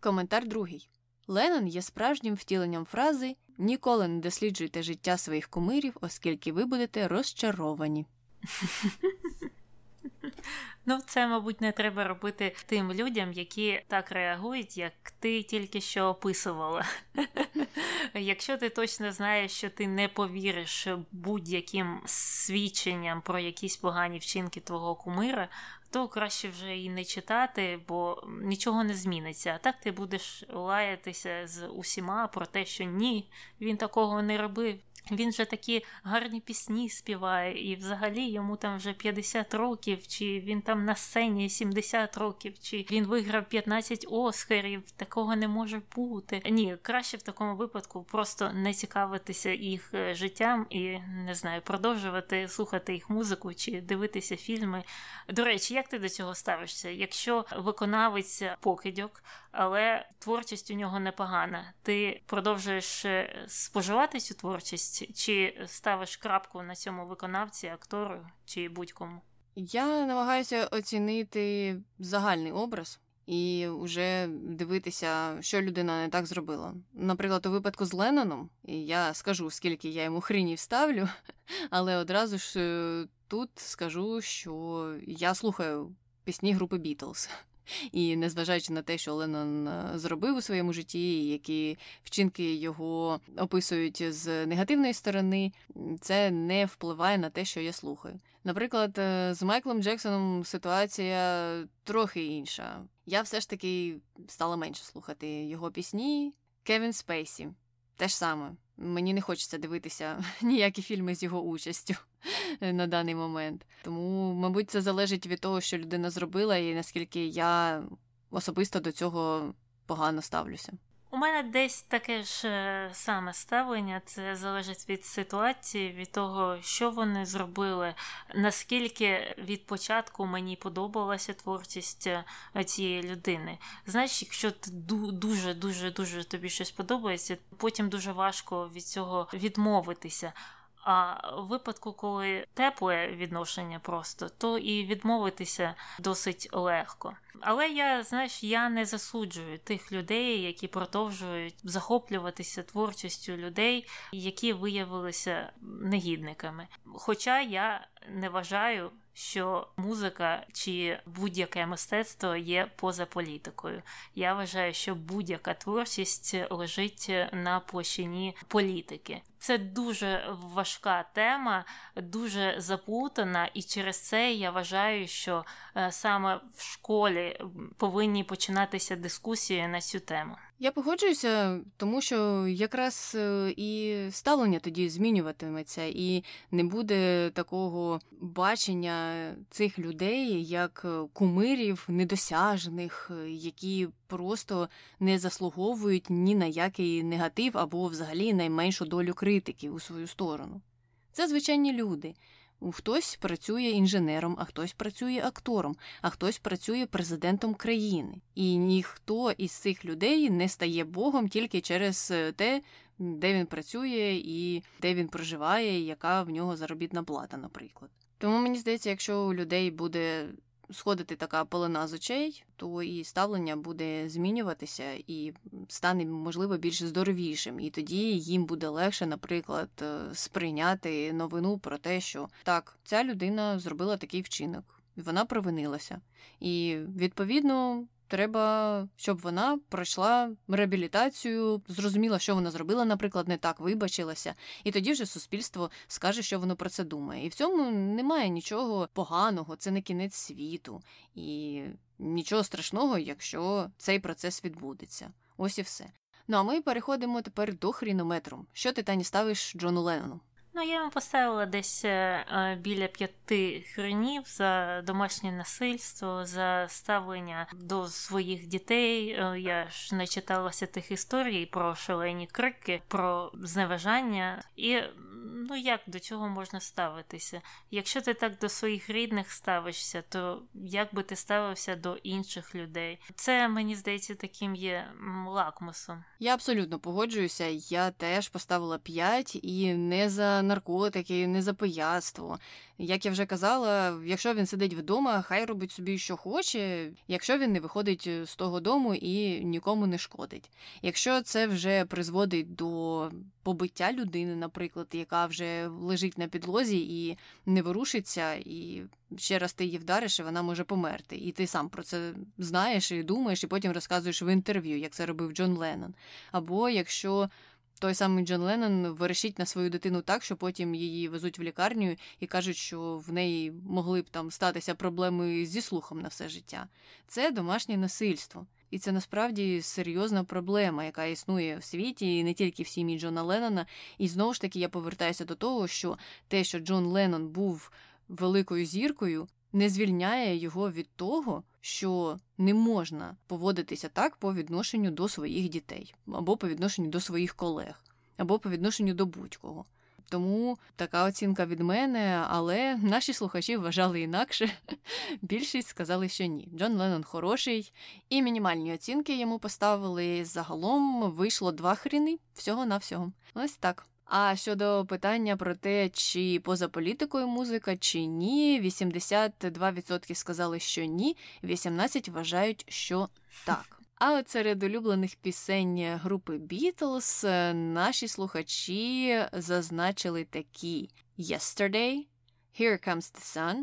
Коментар другий. Леннон є справжнім втіленням фрази Ніколи не досліджуйте життя своїх кумирів, оскільки ви будете розчаровані. [LAUGHS] Ну, це, мабуть, не треба робити тим людям, які так реагують, як ти тільки що описувала. [LAUGHS] Якщо ти точно знаєш, що ти не повіриш будь-яким свідченням про якісь погані вчинки твого кумира, то краще вже і не читати, бо нічого не зміниться. А так ти будеш лаятися з усіма про те, що ні, він такого не робив. Він же такі гарні пісні співає, і взагалі йому там вже 50 років, чи він там на сцені 70 років, чи він виграв 15 Оскарів. Такого не може бути. Ні, краще в такому випадку просто не цікавитися їх е, життям і не знаю, продовжувати слухати їх музику чи дивитися фільми. До речі, як ти до цього ставишся? Якщо виконавець покидьок, але творчість у нього непогана, ти продовжуєш е, споживати цю творчість чи ставиш крапку на цьому виконавці, актору чи будь-кому? Я намагаюся оцінити загальний образ. І вже дивитися, що людина не так зробила. Наприклад, у випадку з Ленноном, я скажу, скільки я йому хрінів ставлю, [LAUGHS] але одразу ж е, тут скажу, що я слухаю пісні групи Бітлз. І незважаючи на те, що Леннон е, зробив у своєму житті, які вчинки його описують з негативної сторони, це не впливає на те, що я слухаю. Наприклад, е, з Майклом Джексоном ситуація трохи інша. Я все ж таки стала менше слухати його пісні. Кевін Спейсі те ж саме. Мені не хочеться дивитися [LAUGHS] ніякі фільми з його участю [LAUGHS] на даний момент. Тому, мабуть, це залежить від того, що людина зробила, і наскільки я особисто до цього погано ставлюся. У мене десь таке ж е, саме ставлення, це залежить від ситуації, від того, що вони зробили, наскільки від початку мені подобалася творчість е, цієї людини. Знаєш, якщо дуже дуже дуже тобі щось подобається, потім дуже важко від цього відмовитися. А в випадку, коли тепле відношення просто, то і відмовитися досить легко. Але я знаєш, я не засуджую тих людей, які продовжують захоплюватися творчістю людей, які виявилися негідниками. Хоча я не вважаю що музика чи будь-яке мистецтво є поза політикою. Я вважаю, що будь-яка творчість лежить на площині політики. Це дуже важка тема, дуже заплутана, і через це я вважаю, що е, саме в школі повинні починатися дискусії на цю тему. Я погоджуюся, тому що якраз е, і ставлення тоді змінюватиметься, і не буде такого бачення цих людей як е, кумирів недосяжних, е, які просто не заслуговують ні на який негатив або взагалі найменшу долю критики у свою сторону. Це звичайні люди. Хтось працює інженером, а хтось працює актором, а хтось працює президентом країни. І ніхто із цих людей не стає Богом тільки через е, те, де він працює і де він проживає, і яка в нього заробітна плата, наприклад. Тому мені здається, якщо у людей буде сходити така полина з очей, то і ставлення буде змінюватися і стане, можливо, більш здоровішим. І тоді їм буде легше, наприклад, е, сприйняти новину про те, що так, ця людина зробила такий вчинок, вона провинилася. І відповідно Треба, щоб вона пройшла реабілітацію, зрозуміла, що вона зробила, наприклад, не так вибачилася, і тоді вже суспільство скаже, що воно про це думає. І в цьому немає нічого поганого, це не кінець світу, і нічого страшного, якщо цей процес відбудеться. Ось і все. Ну а ми переходимо тепер до хрінометру. Що ти Тані ставиш Джону Леннону? Ну, я йому поставила десь е, е, біля п'яти хренів за домашнє насильство, за ставлення до своїх дітей. Е, я ж не читалася тих історій про шалені крики, про зневажання. І ну як до цього можна ставитися? Якщо ти так до своїх рідних ставишся, то як би ти ставився до інших людей? Це мені здається таким є лакмусом. Я абсолютно погоджуюся. Я теж поставила п'ять і не за наркотики, не за пияцтво. Як я вже казала, якщо він сидить вдома, хай робить собі, що хоче, якщо він не виходить е, з того дому і нікому не шкодить. Якщо це вже призводить до побиття людини, наприклад, яка яка вже лежить на підлозі і не ворушиться, і ще раз ти її вдариш, і вона може померти. І ти сам про це знаєш і думаєш, і потім розказуєш в інтерв'ю, як це робив Джон Леннон. Або якщо той самий Джон Леннон верещить на свою дитину так, що потім її везуть в лікарню і кажуть, що в неї могли б там статися проблеми зі слухом на все життя. Це домашнє насильство. І це насправді серйозна проблема, яка існує в світі, і не тільки в сім'ї Джона Леннона. І знову ж таки я повертаюся до того, що те, що Джон Леннон був великою зіркою, не звільняє його від того, що не можна поводитися так по відношенню до своїх дітей, або по відношенню до своїх колег, або по відношенню до будь-кого. Тому така оцінка від мене, але наші слухачі вважали інакше. [LAUGHS] Більшість сказали, що ні. Джон Леннон хороший, і мінімальні оцінки йому поставили. Загалом вийшло два хріни всього-навсього. Ось так. А щодо питання про те, чи поза політикою музика, чи ні, 82% сказали, що ні, 18% вважають, що так. А серед улюблених пісень групи Beatles наші слухачі зазначили такі: Yesterday, Here Comes the Sun,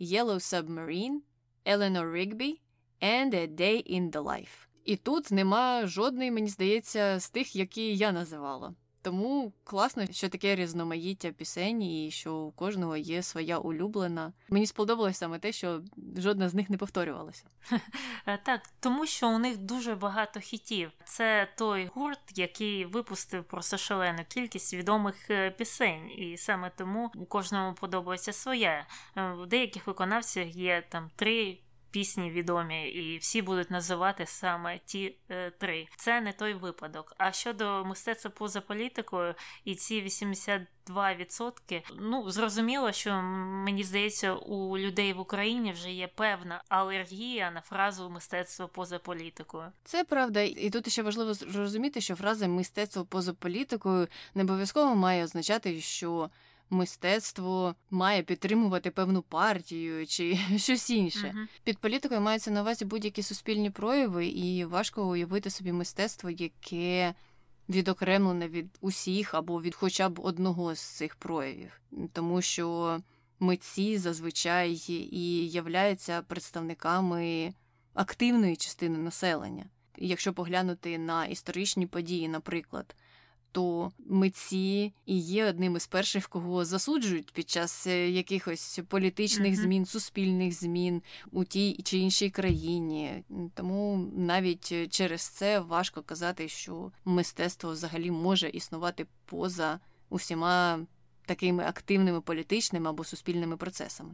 Yellow Submarine, Eleanor Rigby and A Day in the Life. І тут нема жодної, мені здається, з тих, які я називала. Тому класно, що таке різноманіття пісень, і що у кожного є своя улюблена. Мені сподобалось саме те, що жодна з них не повторювалася. [LAUGHS] Е, так, тому що у них дуже багато хітів. Це той гурт, який випустив просто шалену кількість відомих е, пісень, і саме тому у кожному подобається своє. Е, у деяких виконавців є там три пісні відомі, і всі будуть називати саме ті е, три. Це не той випадок. А щодо мистецтва поза політикою, і ці 82%, ну зрозуміло, що мені здається, у людей в Україні вже є певна алергія на фразу мистецтво поза політикою. Це правда, і тут ще важливо зрозуміти, що фраза мистецтво поза політикою не обов'язково має означати, що мистецтво має підтримувати певну партію чи [LAUGHS] щось інше. Uh-huh. Під політикою маються на увазі будь-які суспільні прояви, і важко уявити собі мистецтво, яке відокремлене від усіх або від хоча б одного з цих проявів, тому що митці зазвичай і являються представниками активної частини населення. Якщо поглянути на історичні події, наприклад то митці і є одним із перших, кого засуджують під час е, якихось політичних mm-hmm. змін, суспільних змін у тій чи іншій країні. Тому навіть через це важко казати, що мистецтво взагалі може існувати поза усіма такими активними політичними або суспільними процесами.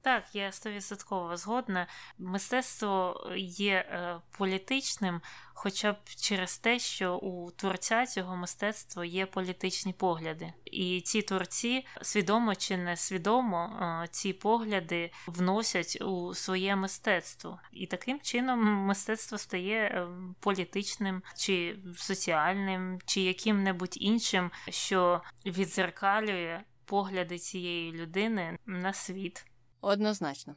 Так, я стовідсотково згодна. Мистецтво є е, політичним, хоча б через те, що у творця цього мистецтва є політичні погляди, і ці творці свідомо чи несвідомо е, ці погляди вносять у своє мистецтво, і таким чином мистецтво стає е, політичним чи соціальним, чи яким-небудь іншим, що відзеркалює погляди цієї людини на світ. Однозначно.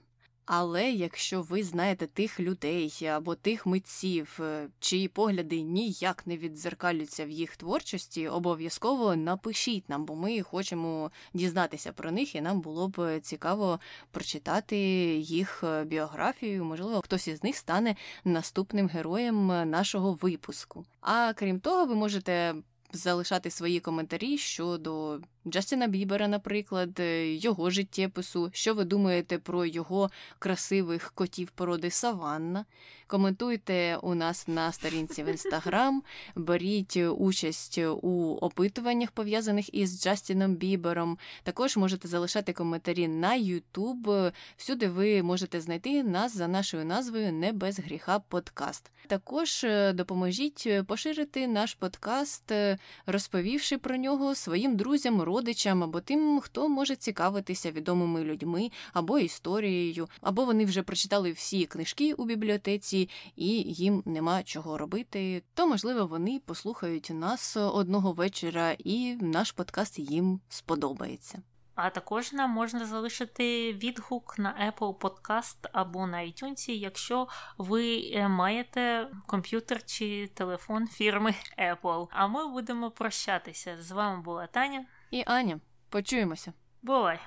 Але якщо ви знаєте тих людей або тих митців, е, чиї погляди ніяк не віддзеркалюються в їх творчості, обов'язково напишіть нам, бо ми хочемо дізнатися про них, і нам було б цікаво прочитати їх е, біографію. Можливо, хтось із них стане наступним героєм нашого випуску. А крім того, ви можете залишати свої коментарі щодо Джастіна Бібера, наприклад, е, його життєпису, що ви думаєте про його красивих котів породи Саванна. Коментуйте у нас на сторінці в інстаграм, [LAUGHS] беріть участь у опитуваннях, пов'язаних із Джастіном Бібером. Також можете залишати коментарі на Ютуб. Всюди ви можете знайти нас за нашою назвою Не без гріха подкаст. Також е, допоможіть поширити наш подкаст, е, розповівши про нього своїм друзям родичам або тим, хто може цікавитися відомими людьми або історією, або вони вже прочитали всі книжки у бібліотеці і їм нема чого робити. То, можливо, вони послухають нас одного вечора, і наш подкаст їм сподобається. А також нам можна залишити відгук на Apple Podcast або на iTunes, якщо ви е, маєте комп'ютер чи телефон фірми [LAUGHS] Apple. А ми будемо прощатися. З вами була Таня і Аня. Почуємося. Бувай.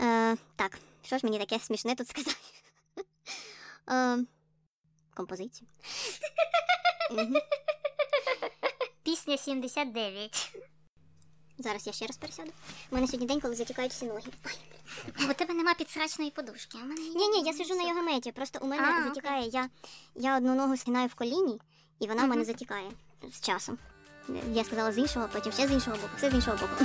Е, так, що ж мені таке смішне тут сказати? [LAUGHS] Е, композицію. [LAUGHS] Пісня 79. Зараз я ще раз пересяду. У мене сьогодні день, коли затікають всі ноги. У тебе нема підсрачної подушки. а в мене є. Ні, ні, я сижу на йогаметі. Просто у мене А, окей. затікає. Я, я одну ногу скинаю в коліні, і вона в мене Мгм. затікає з часом. Я сказала з іншого, потім ще з іншого боку, все з іншого боку.